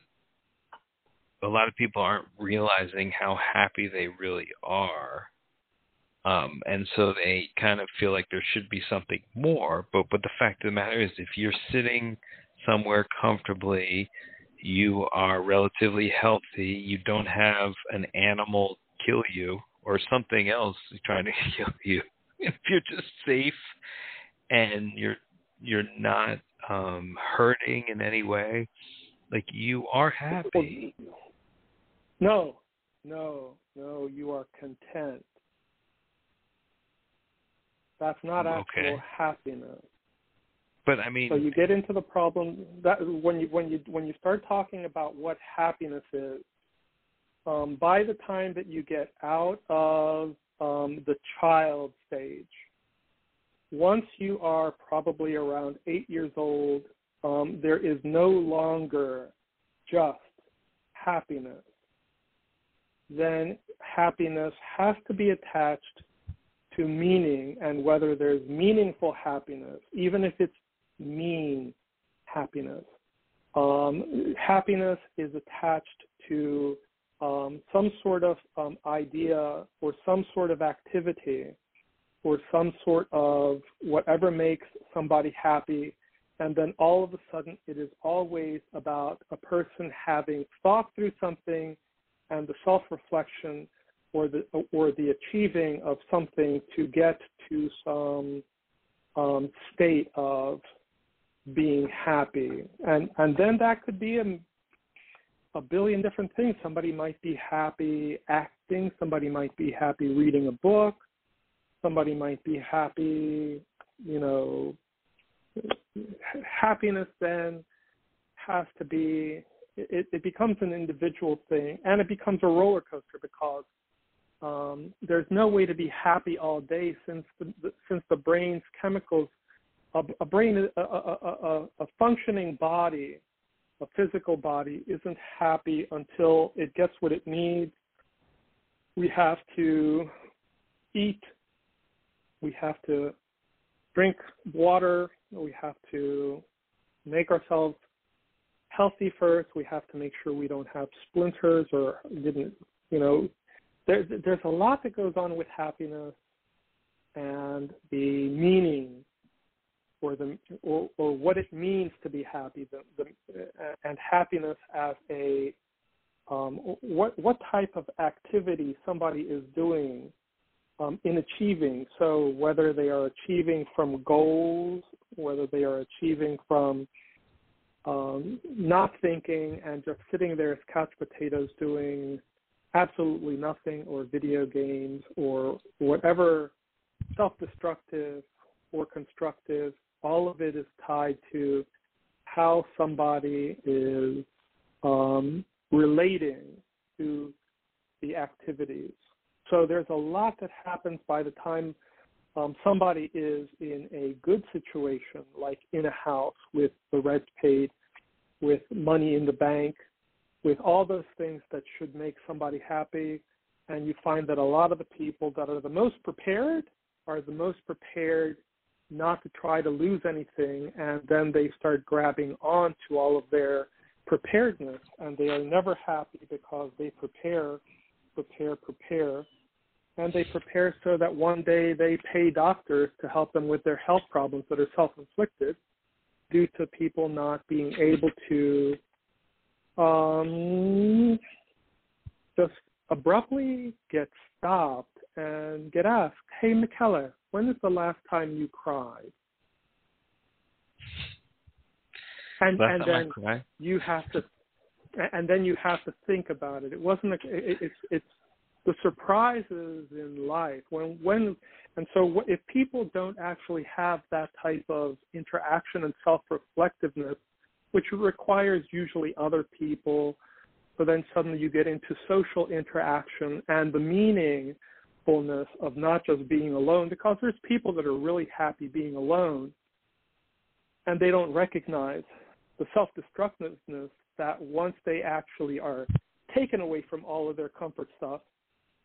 a lot of people aren't realizing how happy they really are um, and so they kind of feel like there should be something more. But but the fact of the matter is, if you're sitting somewhere comfortably, you are relatively healthy. You don't have an animal kill you or something else trying to <laughs> kill you. If you're just safe and you're you're not um hurting in any way, like you are happy. No, no, no, you are content. That's not actual okay. happiness. But I mean, so you get into the problem that when you when you when you start talking about what happiness is, um, by the time that you get out of um, the child stage, once you are probably around eight years old, um, there is no longer just happiness. Then happiness has to be attached to meaning and whether there's meaningful happiness, even if it's mean happiness. Um, happiness is attached to um, some sort of um, idea or some sort of activity or some sort of whatever makes somebody happy. And then all of a sudden, it is always about a person having thought through something and the self reflection or the or the achieving of something to get to some um, state of being happy, and and then that could be a a billion different things. Somebody might be happy acting. Somebody might be happy reading a book. Somebody might be happy, you know. Happiness then has to be it, it becomes an individual thing and it becomes a roller coaster because um, there's no way to be happy all day since the, the since the brain's chemicals, a, a brain, a, a, a functioning body, a physical body isn't happy until it gets what it needs. We have to eat. We have to drink water. We have to make ourselves healthy first. We have to make sure we don't have splinters or didn't, you know, there's there's a lot that goes on with happiness and the meaning or the or, or what it means to be happy the, the and happiness as a um, what what type of activity somebody is doing um, in achieving. So whether they are achieving from goals, whether they are achieving from um, not thinking and just sitting there as couch potatoes doing absolutely nothing or video games or whatever self-destructive or constructive, all of it is tied to how somebody is um, relating to the activities. So there's a lot that happens by the time um, somebody is in a good situation, like in a house with the rent paid, with money in the bank, with all those things that should make somebody happy. And you find that a lot of the people that are the most prepared are the most prepared not to try to lose anything. And then they start grabbing on to all of their preparedness. And they are never happy because they prepare, prepare, prepare and they prepare so that one day they pay doctors to help them with their health problems that are self-inflicted due to people not being able to um, just abruptly get stopped and get asked, "Hey, McKellar, when is the last time you cried?" And last and then you have to, and then you have to think about it. It wasn't. A, it, it's it's the surprises in life when when and so if people don't actually have that type of interaction and self-reflectiveness which requires usually other people so then suddenly you get into social interaction and the meaningfulness of not just being alone because there's people that are really happy being alone and they don't recognize the self-destructiveness that once they actually are taken away from all of their comfort stuff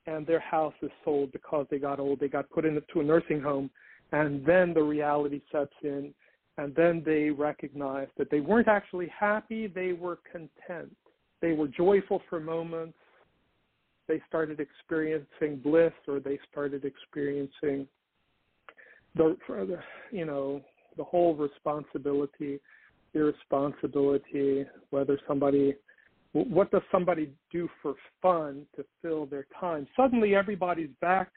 and their house is sold because they got old. They got put into a nursing home, and then the reality sets in, and then they recognize that they weren't actually happy. They were content. They were joyful for moments. They started experiencing bliss, or they started experiencing the, you know, the whole responsibility, irresponsibility, whether somebody what does somebody do for fun to fill their time? Suddenly, everybody's back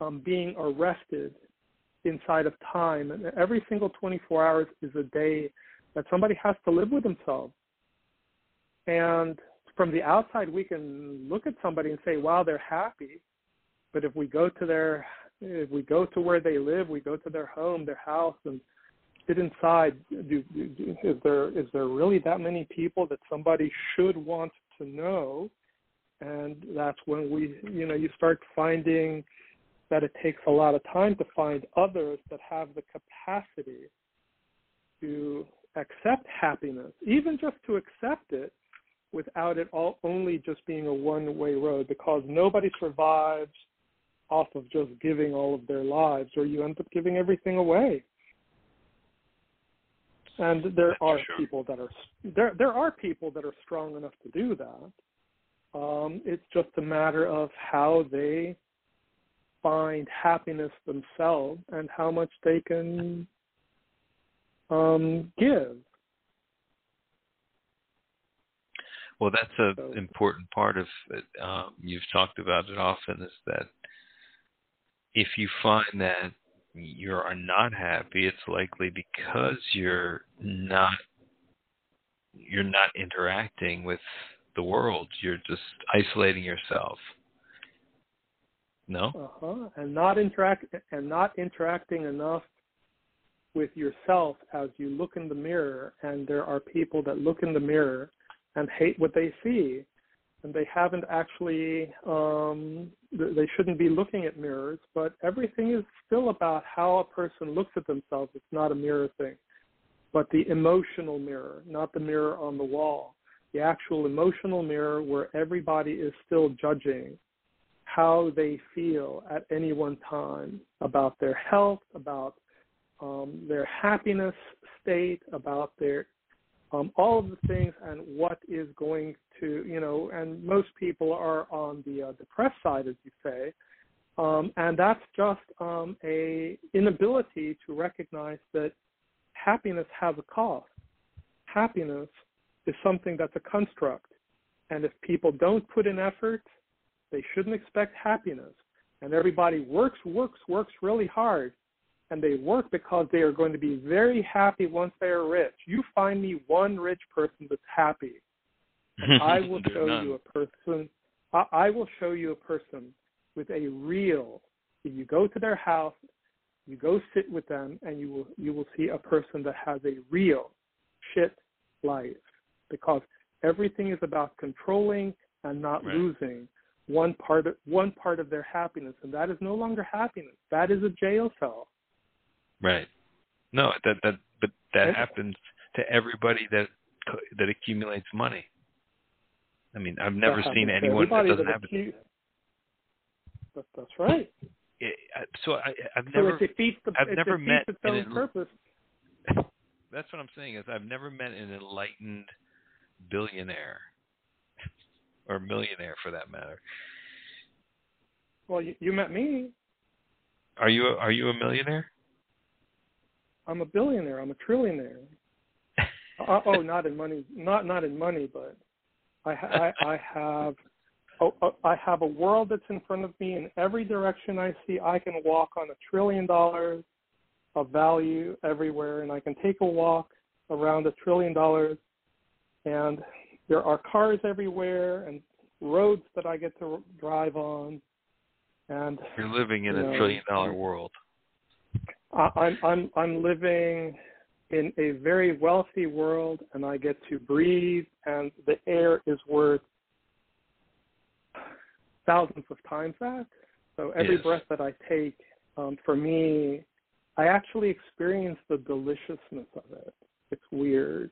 um, being arrested inside of time, and every single 24 hours is a day that somebody has to live with themselves. And from the outside, we can look at somebody and say, "Wow, they're happy," but if we go to their if we go to where they live, we go to their home, their house, and sit inside. Do, do, is there is there really that many people that somebody should want to know? And that's when we, you know, you start finding that it takes a lot of time to find others that have the capacity to accept happiness, even just to accept it without it all only just being a one-way road because nobody survives off of just giving all of their lives or you end up giving everything away and there That's are true. people that are there there are people that are strong enough to do that um, it's just a matter of how they find happiness themselves and how much they can um, give well that's an so, important part of it um, you've talked about it often is that if you find that you are not happy, it's likely because you're not you're not interacting with the world. You're just isolating yourself. No. Uh-huh. And not interact and not interacting enough with yourself as you look in the mirror. And there are people that look in the mirror and hate what they see and they haven't actually um, they shouldn't be looking at mirrors but everything is still about how a person looks at themselves. It's not a mirror thing but the emotional mirror not the mirror on the wall. The actual emotional mirror where everybody is still judging how they feel at any one time about their health about um, their happiness state about their um, all of the things and what is going to, you know, and most people are on the uh, depressed side, as you say, um, and that's just um, a inability to recognize that happiness has a cost. Happiness is something that's a construct, and if people don't put in effort, they shouldn't expect happiness. and everybody works, works, works really hard, and they work because they are going to be very happy once they are rich. You find me one rich person that's happy, and <laughs> I will show none. you a person. I, I will show you a person with a real. If you go to their house, you go sit with them, and you will you will see a person that has a real shit life because everything is about controlling and not Right. losing one part of one part of their happiness, and that is no longer happiness. That is a jail cell. Right. No, that that but that happens to everybody that that accumulates money. I mean, I've never seen anyone that doesn't that have it. That, that's right. it. So I, I've So never. the I've never met its own purpose. <laughs> That's what I'm saying is I've never met an enlightened billionaire <laughs> or millionaire for that matter. Well, you, you met me. Are you a, are you a millionaire? I'm a billionaire. I'm a trillionaire. uh, oh, not in money. Not not in money, but I ha- I, I have. Oh, oh, I have a world that's in front of me in every direction I see. I can walk on a trillion dollars of value everywhere, and I can take a walk around a trillion dollars, and there are cars everywhere and roads that I get to drive on, and You're living in No. a trillion dollar world. I- I'm I'm I'm living in a very wealthy world, and I get to breathe, and the air is worth thousands of times that. So every Yes. breath that I take, um, for me, I actually experience the deliciousness of it. It's weird.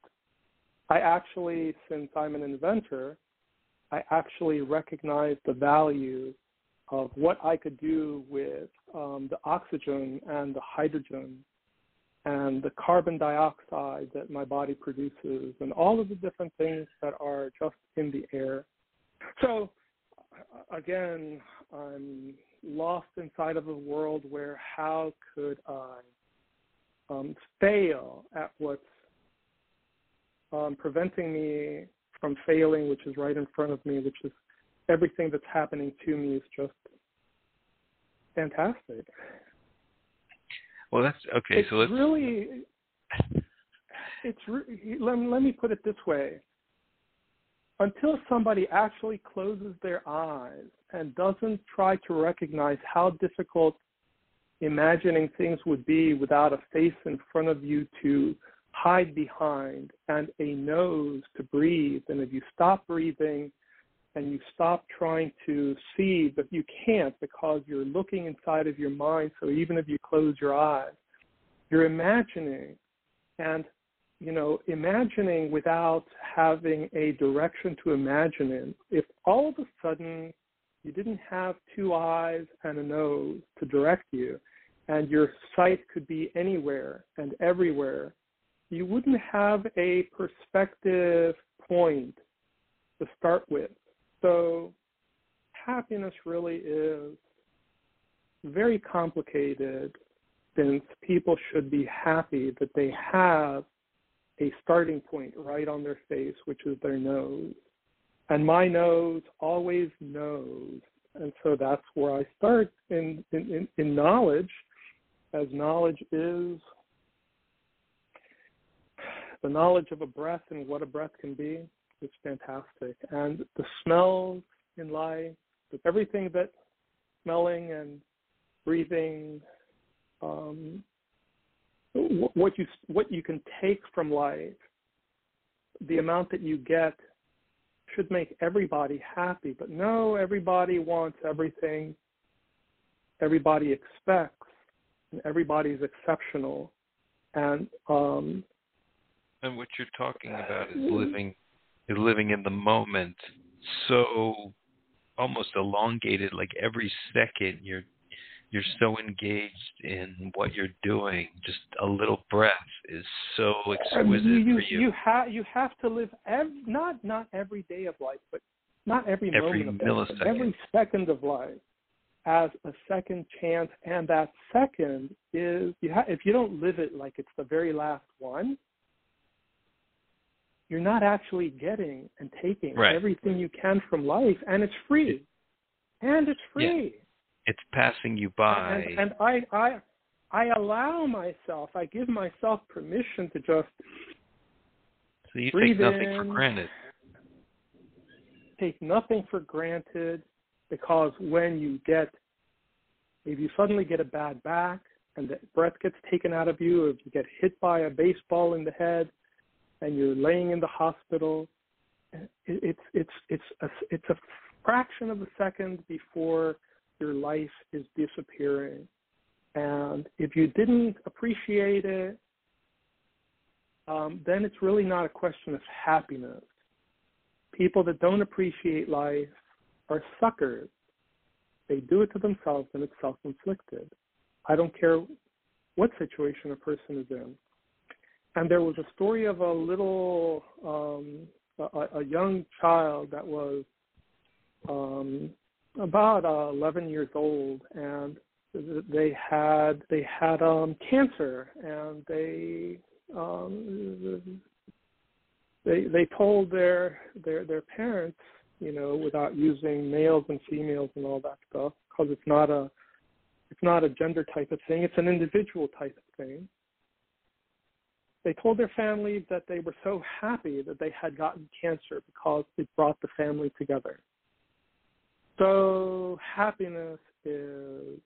I actually, since I'm an inventor, I actually recognize the value of what I could do with um, the oxygen and the hydrogen and the carbon dioxide that my body produces and all of the different things that are just in the air. So, uh, again, I'm lost inside of a world where how could I um, fail at what's um, preventing me from failing, which is right in front of me, which is everything that's happening to me is just fantastic. Well, that's okay. it's so let's. really, it's re- let, let me put it this way. Until somebody actually closes their eyes and doesn't try to recognize how difficult imagining things would be without a face in front of you to hide behind and a nose to breathe, and if you stop breathing and you stop trying to see, but you can't because you're looking inside of your mind. So even if you close your eyes, you're imagining. And, you know, imagining without having a direction to imagine in, if all of a sudden you didn't have two eyes and a nose to direct you, and your sight could be anywhere and everywhere, you wouldn't have a perspective point to start with. So happiness really is very complicated since people should be happy that they have a starting point right on their face, which is their nose. And my nose always knows. And so that's where I start in, in, in, knowledge, as knowledge is the knowledge of a breath and what a breath can be is fantastic. And the smells in life, everything that smelling and breathing, um, what you what you can take from life, the amount that you get should make everybody happy. But no, everybody wants everything. Everybody expects, and everybody's exceptional. And um, And what you're talking about is living is living in the moment. So almost elongated, like every second you're you're so engaged in what you're doing. Just a little breath is so exquisite you, you, for you. You have you have to live ev- not not every day of life, but not every, Every moment of life, millisecond. every second of life as a second chance, and that second is you ha- if you don't live it like it's the very last one, you're not actually getting and taking Right. everything you can from life, and it's free, and it's free. It's passing you by. And, and I, I, I allow myself, I give myself permission to just so you take nothing in, for granted. Take nothing for granted because when you get, if you suddenly get a bad back and the breath gets taken out of you, or if you get hit by a baseball in the head and you're laying in the hospital, it's it's it's a, it's a fraction of a second before your life is disappearing. And if you didn't appreciate it, um, then it's really not a question of happiness. People that don't appreciate life are suckers. They do it to themselves and it's self inflicted. I don't care what situation a person is in. And there was a story of a little, um, a, a young child that was um, about uh, 11 years old, and they had they had um, cancer, and they um, they they told their their their parents, you know, without using males and females and all that stuff, because it's not a it's not a gender type of thing; it's an individual type of thing. They told their family that they were so happy that they had gotten cancer because it brought the family together. So happiness is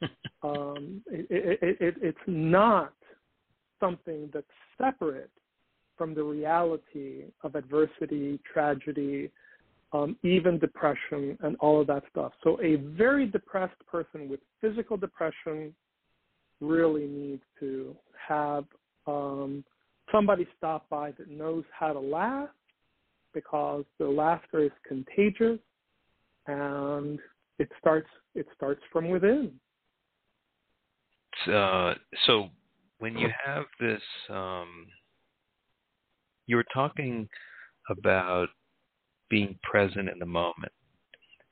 <laughs> um, it, it, it, it's not something that's separate from the reality of adversity, tragedy, um, even depression, and all of that stuff. So a very depressed person with physical depression really needs to have um, somebody stop by that knows how to laugh because the laughter is contagious and it starts it starts from within. Uh, so when you have this, um, you were talking about being present in the moment,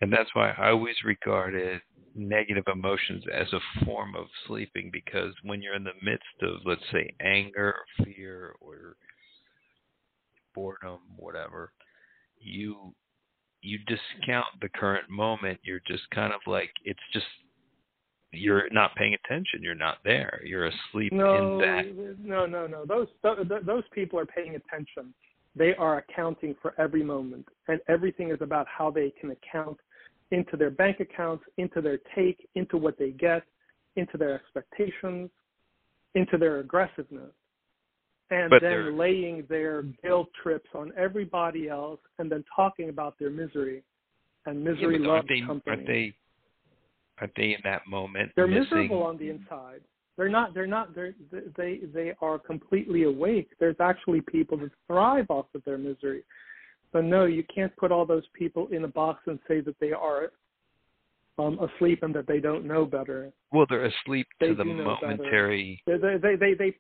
and that's why I always regarded negative emotions as a form of sleeping because when you're in the midst of, let's say, anger, fear, or boredom, whatever, you you discount the current moment. You're just kind of like it's just you're not paying attention. You're not there. You're asleep no, in that. No, no, no. Those those people are paying attention. They are accounting for every moment, and everything is about how they can account into their bank accounts, into their take, into what they get, into their expectations, into their aggressiveness and but then laying their guilt trips on everybody else and then talking about their misery. And misery yeah, loves they, company. Are they are they in that moment they're missing... miserable on the inside. They're not they're not they're they they are completely awake. There's actually people that thrive off of their misery but no you can't put all those people in a box and say that they are um asleep and that they don't know better well they're asleep they to the momentary they, they they they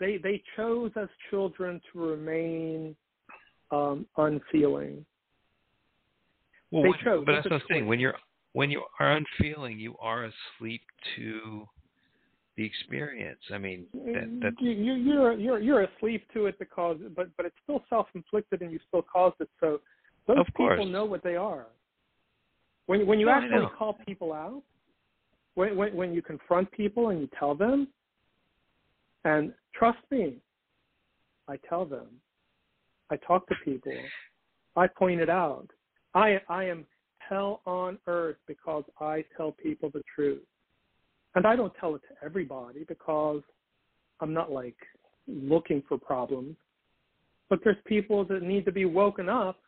they they chose as children to remain um, unfeeling. Well, they when, chose. but that's what I'm saying. When you're when you are unfeeling, you are asleep to the experience. I mean, that, mm, that's you, you, you're you're you're asleep to it because, but but it's still self-inflicted, and you still caused it. So those people course. know what they are. When when you no, actually call people out, when, when when you confront people and you tell them, and trust me, I tell them. I talk to people. I point it out. I I am hell on earth because I tell people the truth. And I don't tell it to everybody because I'm not like looking for problems. But there's people that need to be woken up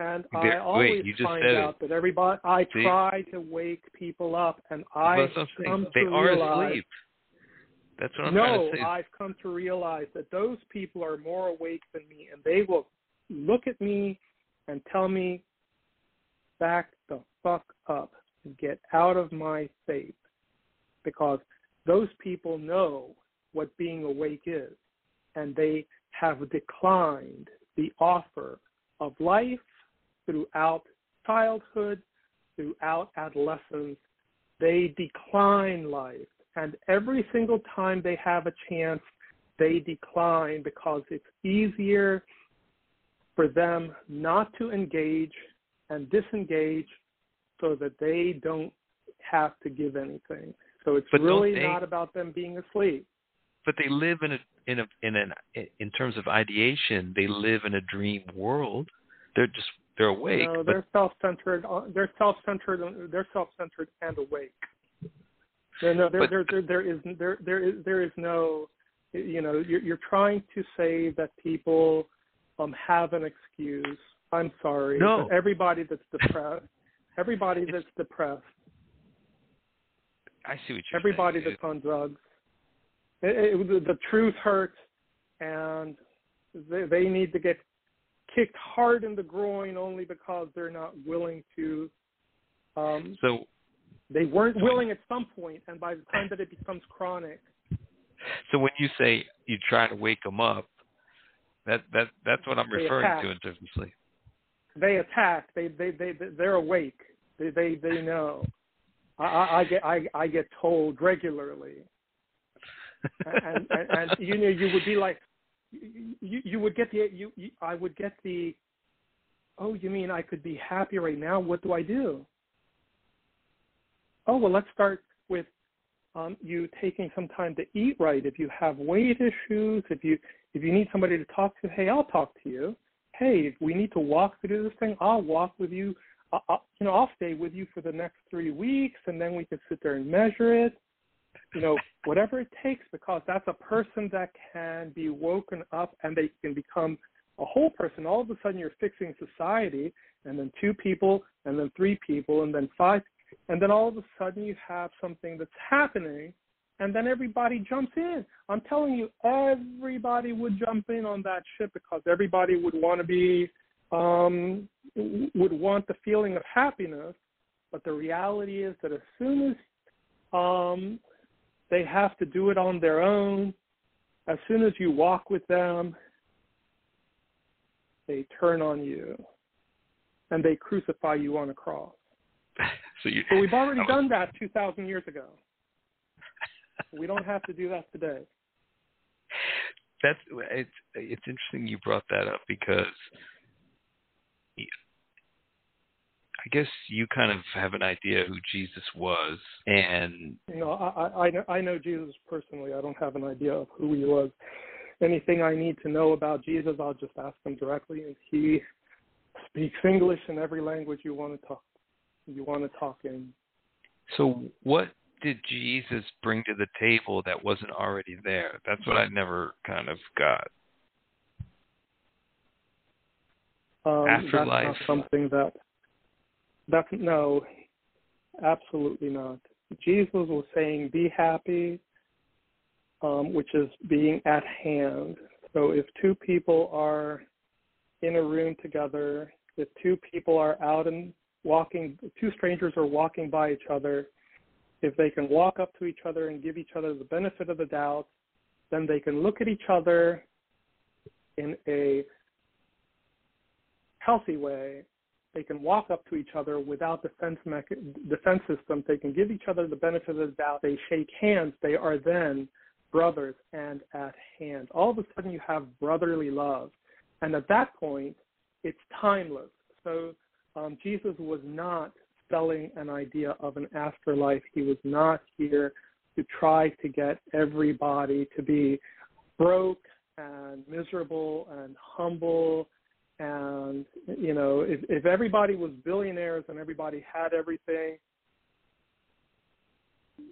and I always wait, find out it. that everybody I See? try to wake people up and I come they to are realize asleep. That's what I'm no, trying to say. I've come to realize that those people are more awake than me, and they will look at me and tell me, back the fuck up and get out of my face. Because those people know what being awake is, and they have declined the offer of life throughout childhood, throughout adolescence. They decline life and every single time they have a chance, they decline because it's easier for them not to engage and disengage so that they don't have to give anything. So it's But really they- not about them being asleep. but they live in a in a in an in terms of ideation they live in a dream world they're just they're awake no, they're self-centered. uh, They're self-centered. They're self-centered and awake. No, no, there, But- there, there, there is, there, there is, there is no, you know, you're, you're trying to say that people um have an excuse. I'm sorry. No. everybody that's depressed, everybody <laughs> that's depressed, i see what you're everybody saying. that's on drugs, it, it, the, truth hurts, and they, they need to get kicked hard in the groin only because they're not willing to. Um, so they weren't willing at some point, and by the time that it becomes chronic, so when you say you try to wake them up that that that's what i'm referring attack. to in terms of sleep they attack. They they they they're awake. They they they know. I, I get I I get told regularly, and, and and you know you would be like, you you would get the you, you I would get the, oh you mean I could be happy right now? What do I do? Oh well, let's start with um, you taking some time to eat right. If you have weight issues, if you if you need somebody to talk to, hey, I'll talk to you. Hey, we need to walk through this thing, I'll walk with you. I, I, you know, I'll stay with you for the next three weeks, and then we can sit there and measure it. You know, whatever it takes, because that's a person that can be woken up and they can become a whole person. All of a sudden, you're fixing society, and then two people, and then three people, and then five, and then all of a sudden you have something that's happening and then everybody jumps in. I'm telling you, everybody would jump in on that ship because everybody would want to be, um, would want the feeling of happiness. But the reality is that as soon as um, they have to do it on their own, as soon as you walk with them, they turn on you and they crucify you on a cross. <laughs> so you So we've already was- <laughs> done that 2,000 years ago. We don't have to do that today. that's it's it's interesting you brought that up because I guess you kind of have an idea who Jesus was, and You know, I, I, I know, I know Jesus personally. I don't have an idea of who he was. Anything I need to know about Jesus, I'll just ask him directly, and he speaks English in every language you want to talk. You want to talk in. so what did Jesus bring to the table that wasn't already there? That's what I never kind of got. Um, Afterlife. That's not something that. That's no, absolutely not. Jesus was saying, "Be happy," um, which is being at hand. So if two people are in a room together, if two people are out and walking, two strangers are walking by each other, if they can walk up to each other and give each other the benefit of the doubt, then they can look at each other in a healthy way. They can walk up to each other without defense mecha- defense systems. They can give each other the benefit of the doubt. They shake hands. They are then brothers and at hand. All of a sudden, you have brotherly love, and at that point, it's timeless. So um, Jesus was not selling an idea of an afterlife. He was not here to try to get everybody to be broke and miserable and humble and you know if if everybody was billionaires and everybody had everything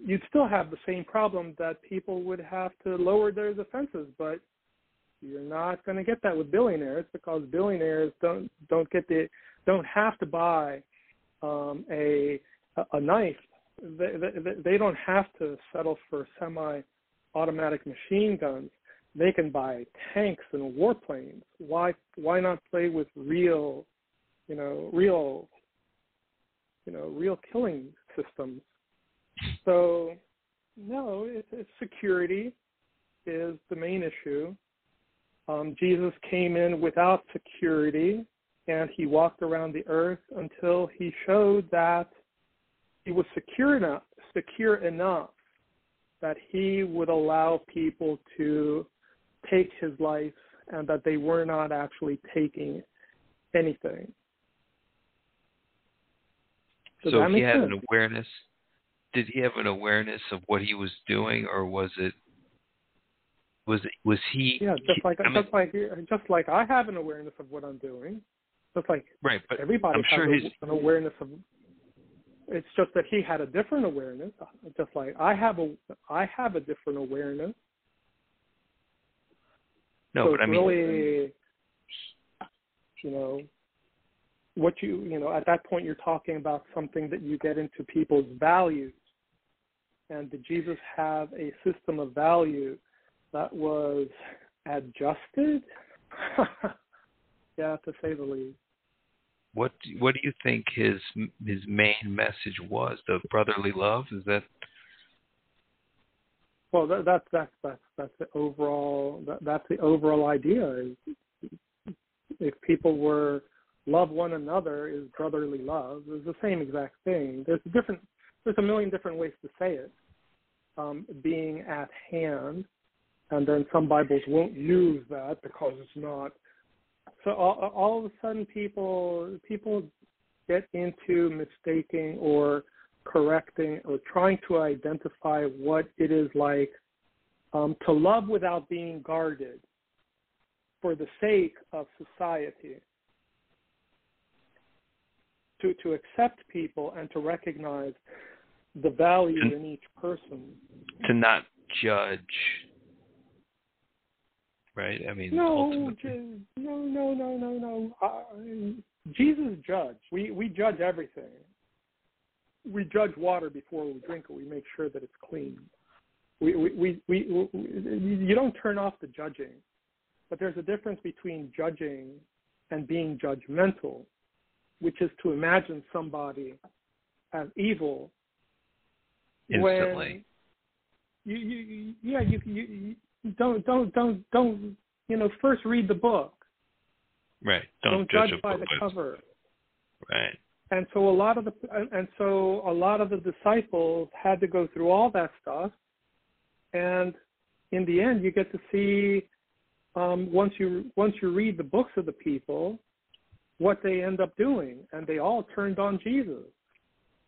you'd still have the same problem that people would have to lower their defenses. But you're not going to get that with billionaires because billionaires don't don't get the don't have to buy um a a knife. They, they they don't have to settle for semi automatic machine guns they can buy tanks and warplanes. Why why not play with real, you know, real, you know, real killing systems? So, no, it, it's security is the main issue. Um, Jesus came in without security, and he walked around the earth until he showed that he was secure enough, secure enough that he would allow people to take his life and that they were not actually taking anything. Does so he had sense? an awareness. did he have an awareness of what he was doing, or was it was it was he? Yeah, just like I mean, just like just like I have an awareness of what I'm doing, just like right, but everybody I'm has sure a, an awareness of. It's just that he had a different awareness, just like I have a I have a different awareness. No, so but I it's mean, really, you know, what you you know at that point you're talking about something that you get into people's values, and did Jesus have a system of value that was adjusted? <laughs> yeah, to say the least. what what do you think his his main message was? The brotherly love is that Well, that, that's that's that's that's the overall that, that's the overall idea. Is if people were love one another is brotherly love. It's the same exact thing. There's a different there's a million different ways to say it. Um, being at hand, and then some Bibles won't use that because it's not. So all, all of a sudden, people people get into mistaking or correcting or trying to identify what it is like um, to love without being guarded for the sake of society. To, to accept people and to recognize the value And- in each person. to not judge, right? I mean, No, Je- no, no, no, no, no. Uh, Jesus judged. We we judge everything. We judge water before we drink it. We make sure that it's clean. We we, we we we you don't turn off the judging, but there's a difference between judging and being judgmental, which is to imagine somebody as evil instantly. you, you, you yeah you, you you don't don't don't don't you know first read the book Right. Don't, judge, a by the cover Right. And so a lot of the and- so a lot of the disciples had to go through all that stuff. And in the end you get to see um once you once you read the books of the people what they end up doing. And they all turned on Jesus.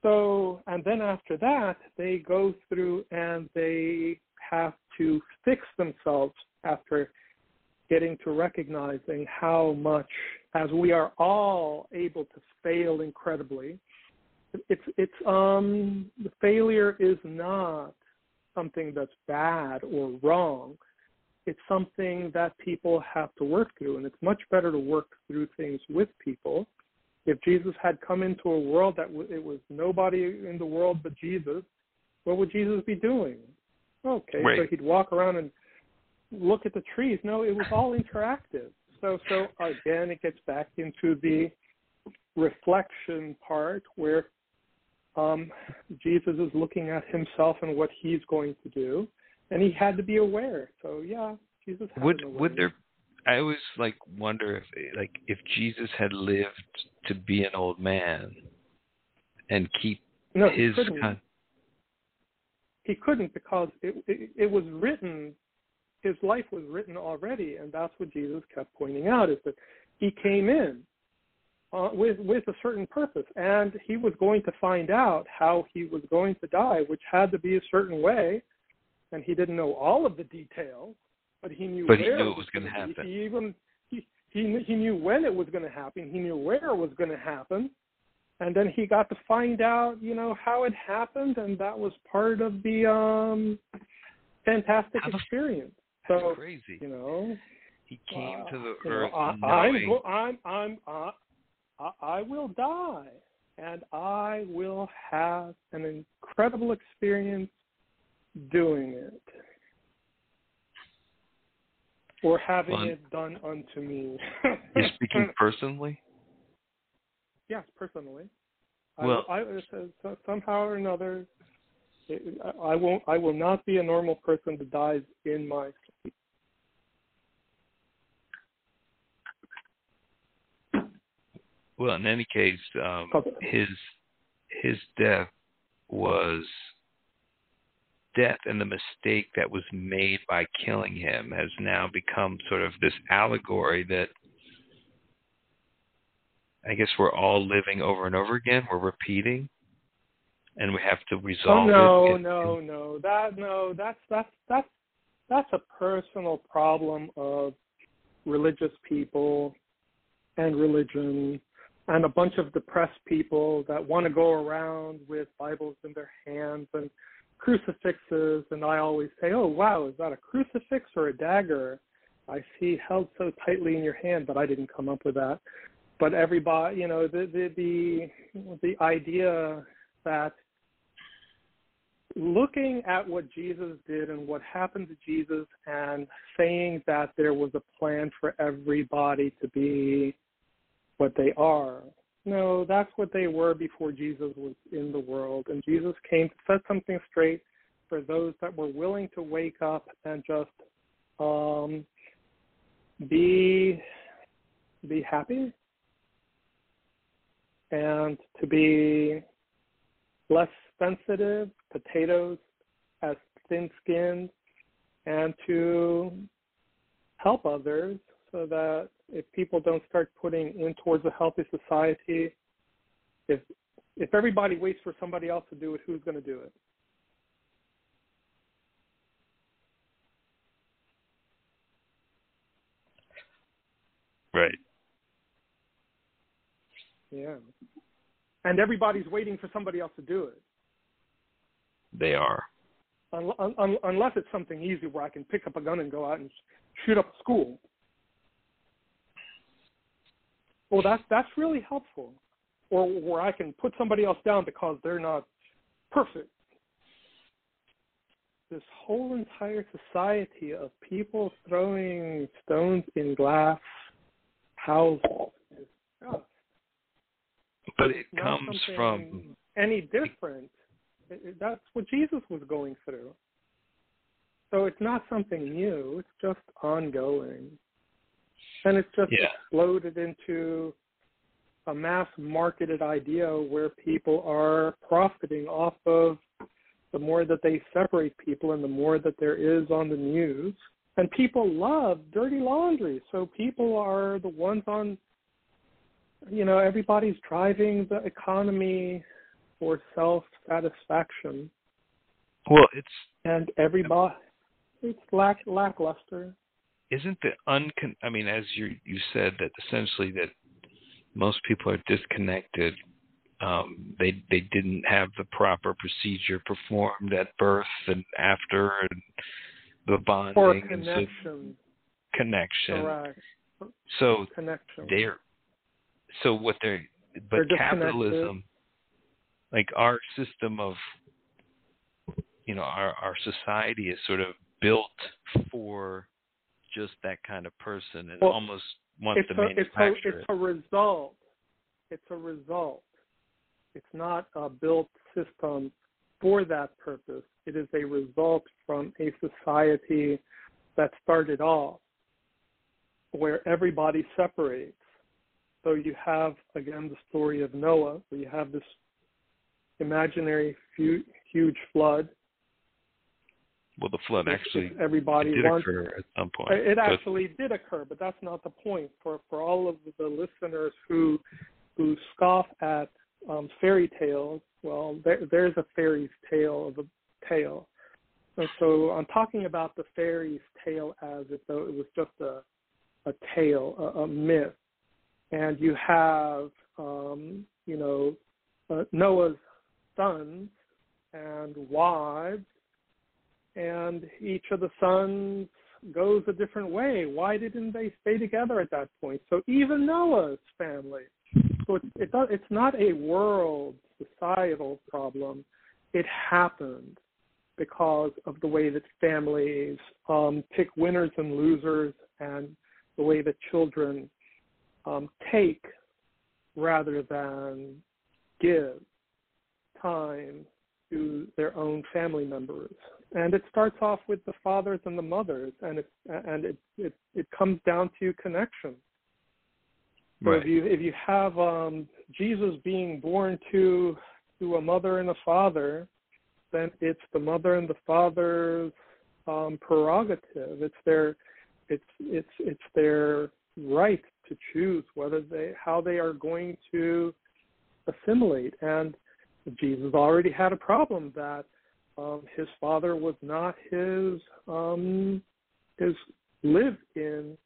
So and then after that they go through and they have to fix themselves after getting to recognizing how much as we are all able to fail incredibly it's it's um the failure is not something that's bad or wrong. It's something that people have to work through and it's much better to work through things with people. If jesus had come into a world that w- it was nobody in the world but jesus what would jesus be doing? Okay so he'd walk around and look at the trees no it was all interactive so so again it gets back into the reflection part where um, Jesus is looking at himself and what he's going to do, and he had to be aware. So yeah, Jesus. Had Would would there? I always like wonder if like if Jesus had lived to be an old man and keep No, he his couldn't. kind. He couldn't because it, it it was written. His life was written already, and that's what Jesus kept pointing out: is that he came in uh, with with a certain purpose, and he was going to find out how he was going to die, which had to be a certain way, and he didn't know all of the details, but he knew But he knew it was going gonna happen. He even he he he knew when it was going to happen. He knew where it was going to happen, and then he got to find out, you know, how it happened, and that was part of the um fantastic experience. That's So crazy. you know, He came uh, to the you know, earth I, I'm, I'm, I'm, uh, I, I will die, and I will have an incredible experience doing it, or having Well, it done unto me. <laughs> You're speaking personally. yes, personally. Well- I, I, so- somehow or another, I won't. I will not be a normal person that dies in my sleep. Well, in any case, um, Okay. his his death was death, and the mistake that was made by killing him has now become sort of this allegory that I guess we're all living over and over again. We're repeating. and we have to Oh resolve no, it. no, no. That no, that's that's that's that's a personal problem of religious people and religion and a bunch of depressed people that want to go around with Bibles in their hands and crucifixes and I always say, "Oh, wow, is that a crucifix or a dagger?" I see held so tightly in your hand, but I didn't come up with that. But everybody, you know, the the the, the idea that looking at what Jesus did and what happened to Jesus and saying that there was a plan for everybody to be what they are. No, that's what they were before Jesus was in the world. And Jesus came to set something straight for those that were willing to wake up and just um, be be happy and to be less sensitive, potatoes as thin skinned, and to help others so that if people don't start putting in towards a healthy society, if if everybody waits for somebody else to do it, who's going to do it? Right. Yeah. And everybody's waiting for somebody else to do it. They are. Un- un- unless it's something easy where I can pick up a gun and go out and shoot up a school. Well, that's that's really helpful. Or where I can put somebody else down because they're not perfect. This whole entire society of people throwing stones in glass houses is just But it comes from any different. That's what Jesus was going through. So it's not something new. It's just ongoing, and it's just Yeah. exploded into a mass marketed idea where people are profiting off of the more that they separate people and the more that there is on the news. And people love dirty laundry, so people are the ones on you know, everybody's driving the economy for self satisfaction, well, it's and everybody it's lack lackluster. Isn't the uncon I mean, as you you said that essentially that most people are disconnected. Um, they they didn't have the proper procedure performed at birth and after, and the bonding For and so- connection, connection. correct. So Connection. they're so what they're but They're capitalism like our system of you know our our society is sort of built for just that kind of person and Well, almost wants to a, it's a manufacture it's a result. It's a result. It's not a built system for that purpose. It is a result from a society that started off where everybody separates. So you have again the story of Noah, where you have this imaginary huge flood. Well the flood actually everybody did wants occur at some point it but- actually did occur, but that's not the point. For for all of the listeners who who scoff at um, fairy tales, well, there, there's a fairy's tale of a tale. And so I'm talking about the fairy's tale as if though it was just a a tale, a, a myth. And you have, um, you know, uh, Noah's sons and wives, and each of the sons goes a different way. Why didn't they stay together at that point? So even Noah's family. So it's not a world societal problem. It happened because of the way that families um, pick winners and losers, and the way that children um, take rather than give time to their own family members. And it starts off with the fathers and the mothers, and it and it it, it comes down to connection. So right if you if you have um, Jesus being born to to a mother and a father, then it's the mother and the father's um, prerogative. It's their it's it's it's their right to choose whether they how they are going to assimilate and Jesus already had a problem that um, his father was not his um, his live in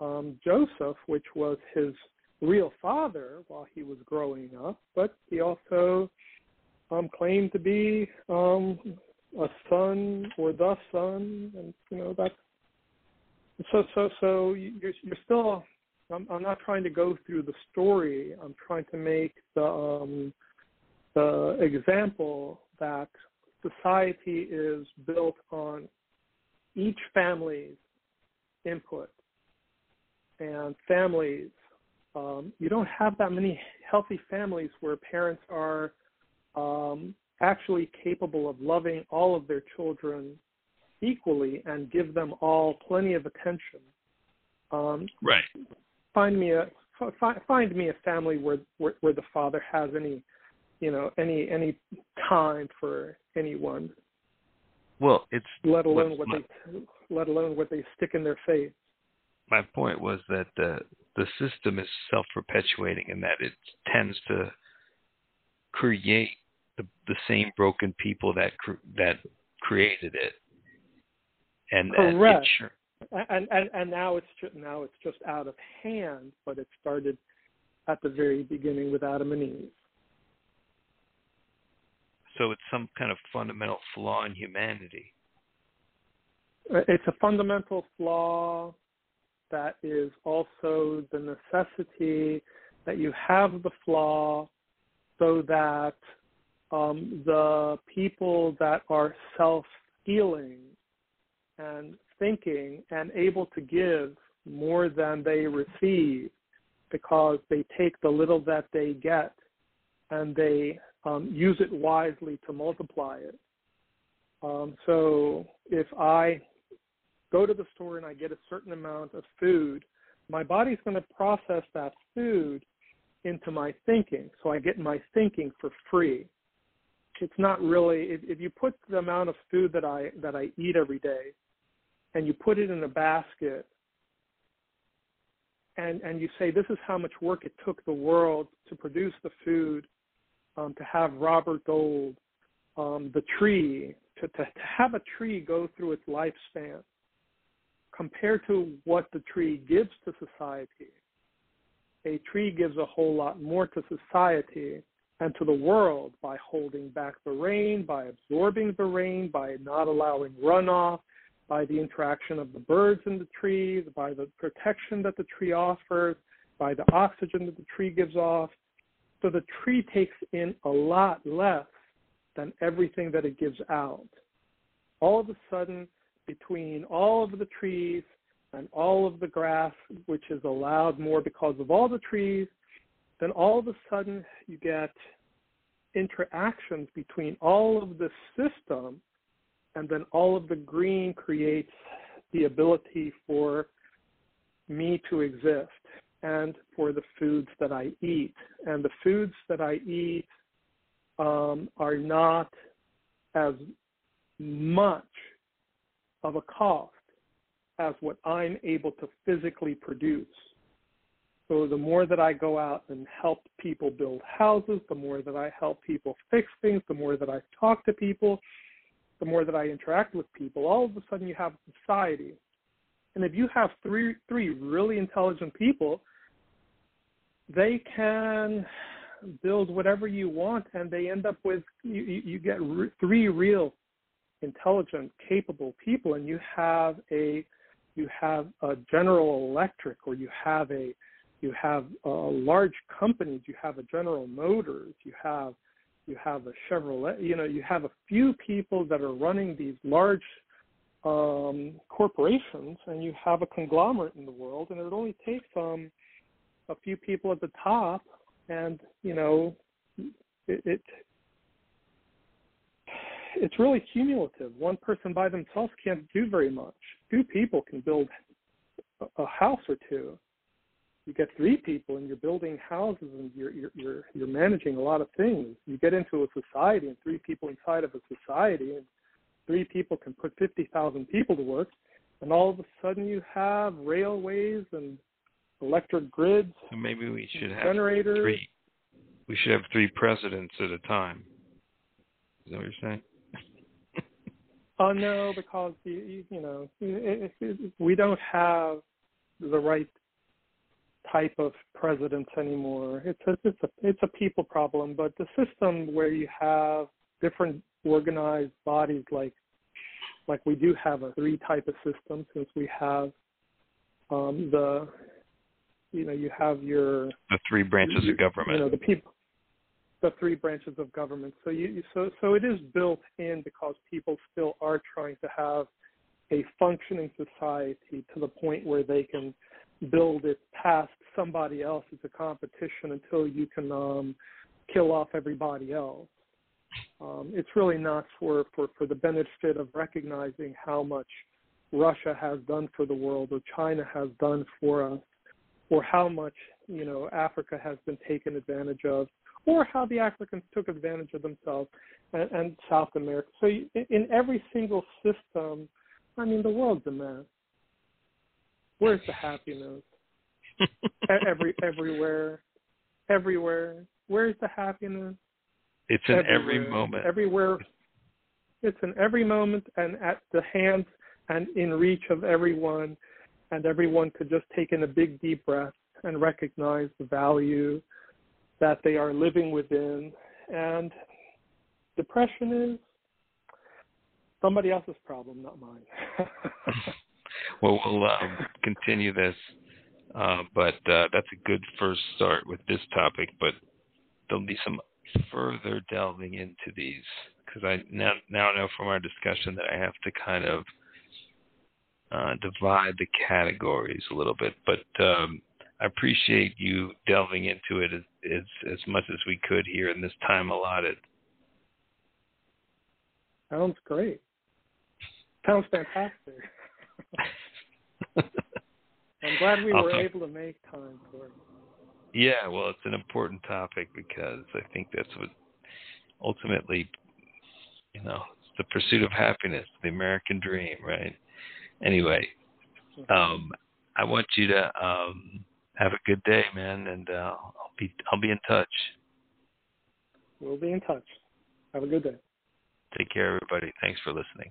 um, Joseph, which was his real father while he was growing up, but he also um, claimed to be um, a son or the son, and you know that. so so so you're you're still. I'm, I'm not trying to go through the story. I'm trying to make the um, the example that society is built on each family's input and families. Um, you don't have that many healthy families where parents are um, actually capable of loving all of their children equally and give them all plenty of attention. Um, right. Find me a find me a family where, where where the father has any you know any any time for anyone. Well, it's let alone what my, they let alone what they stick in their face. My point was that the the system is self perpetuating in that it tends to create the the same broken people that that created it. And correct. It, and, and and now it's just, now it's just out of hand, but it started at the very beginning with Adam and Eve. So it's some kind of fundamental flaw in humanity. Uh, it's a fundamental flaw that is also the necessity that you have the flaw so that um, the people that are self healing and thinking and able to give more than they receive because they take the little that they get and they um, use it wisely to multiply it. Um, so if I go to the store and I get a certain amount of food, my body's going to process that food into my thinking. So I get my thinking for free. It's not really if, if you put the amount of food that I that I eat every day and you put it in a basket and and you say this is how much work it took the world to produce the food um, to have Robert Gold, um, the tree, to, to, to have a tree go through its lifespan compared to what the tree gives to society. A tree gives a whole lot more to society and to the world by holding back the rain, by absorbing the rain, by not allowing runoff, by the interaction of the birds in the trees, by the protection that the tree offers, by the oxygen that the tree gives off, so the tree takes in a lot less than everything that it gives out. All of a sudden, between all of the trees and all of the grass, which is allowed more because of all the trees, then all of a sudden you get interactions between all of the system, and then all of the green creates the ability for me to exist and for the foods that I eat. And the foods that I eat um, are not as much of a cost as what I'm able to physically produce. So the more that I go out and help people build houses, the more that I help people fix things, the more that I talk to people, the more that I interact with people, all of a sudden you have a society. And if you have three three really intelligent people they can build whatever you want, and they end up with you, you get re- three real intelligent, capable people, and you have a you have a General Electric, or you have a you have a large companies, you have a General Motors, you have you have a Chevrolet, you know, you have a few people that are running these large um, corporations, and you have a conglomerate in the world, and it only takes um, a few people at the top, and you know, it, it it's really cumulative. One person by themselves can't do very much. Two people can build a house or two. You get three people and you're building houses and you're you're you're, you're managing a lot of things. You get into a society and three people inside of a society and three people can put 50,000 people to work and all of a sudden you have railways and electric grids. So maybe we should have generators. three we should have three presidents at a time. Is that what you're saying? <laughs> Oh no, because you, you know it, it, we don't have the right type of presidents anymore. It's a, it's a it's a people problem. But the system where you have different organized bodies, like like we do have a three type of system, since we have um, the you know you have your the three branches of government. You know the people the three branches of government. So you so so it is built in because people still are trying to have a functioning society to the point where they can build it past somebody else as a competition until you can um, kill off everybody else. Um, it's really not for, for, for the benefit of recognizing how much Russia has done for the world or China has done for us or how much you know Africa has been taken advantage of or how the Africans took advantage of themselves and, and South America. So in every single system, I mean, the world's a mess. Where's the happiness? <laughs> every everywhere, everywhere. Where's the happiness? It's in everywhere. every moment. Everywhere. It's in every moment and at the hands and in reach of everyone, and everyone could just take in a big deep breath and recognize the value that they are living within. And depression is somebody else's problem, not mine. <laughs> well, we'll um, continue this, uh, but uh, that's a good first start with this topic. But there'll be some further delving into these because I now now know from our discussion that I have to kind of uh, divide the categories a little bit. But um, I appreciate you delving into it as, as, as much as we could here in this time allotted. Sounds great. Sounds fantastic. <laughs> I'm glad we were able to make time for it. Yeah, well, it's an important topic because I think that's what ultimately, you know, the pursuit of happiness, the American dream, right? Anyway, um, I want you to um, have a good day, man, and uh, I'll be I'll be in touch. We'll be in touch. Have a good day. Take care, everybody. Thanks for listening.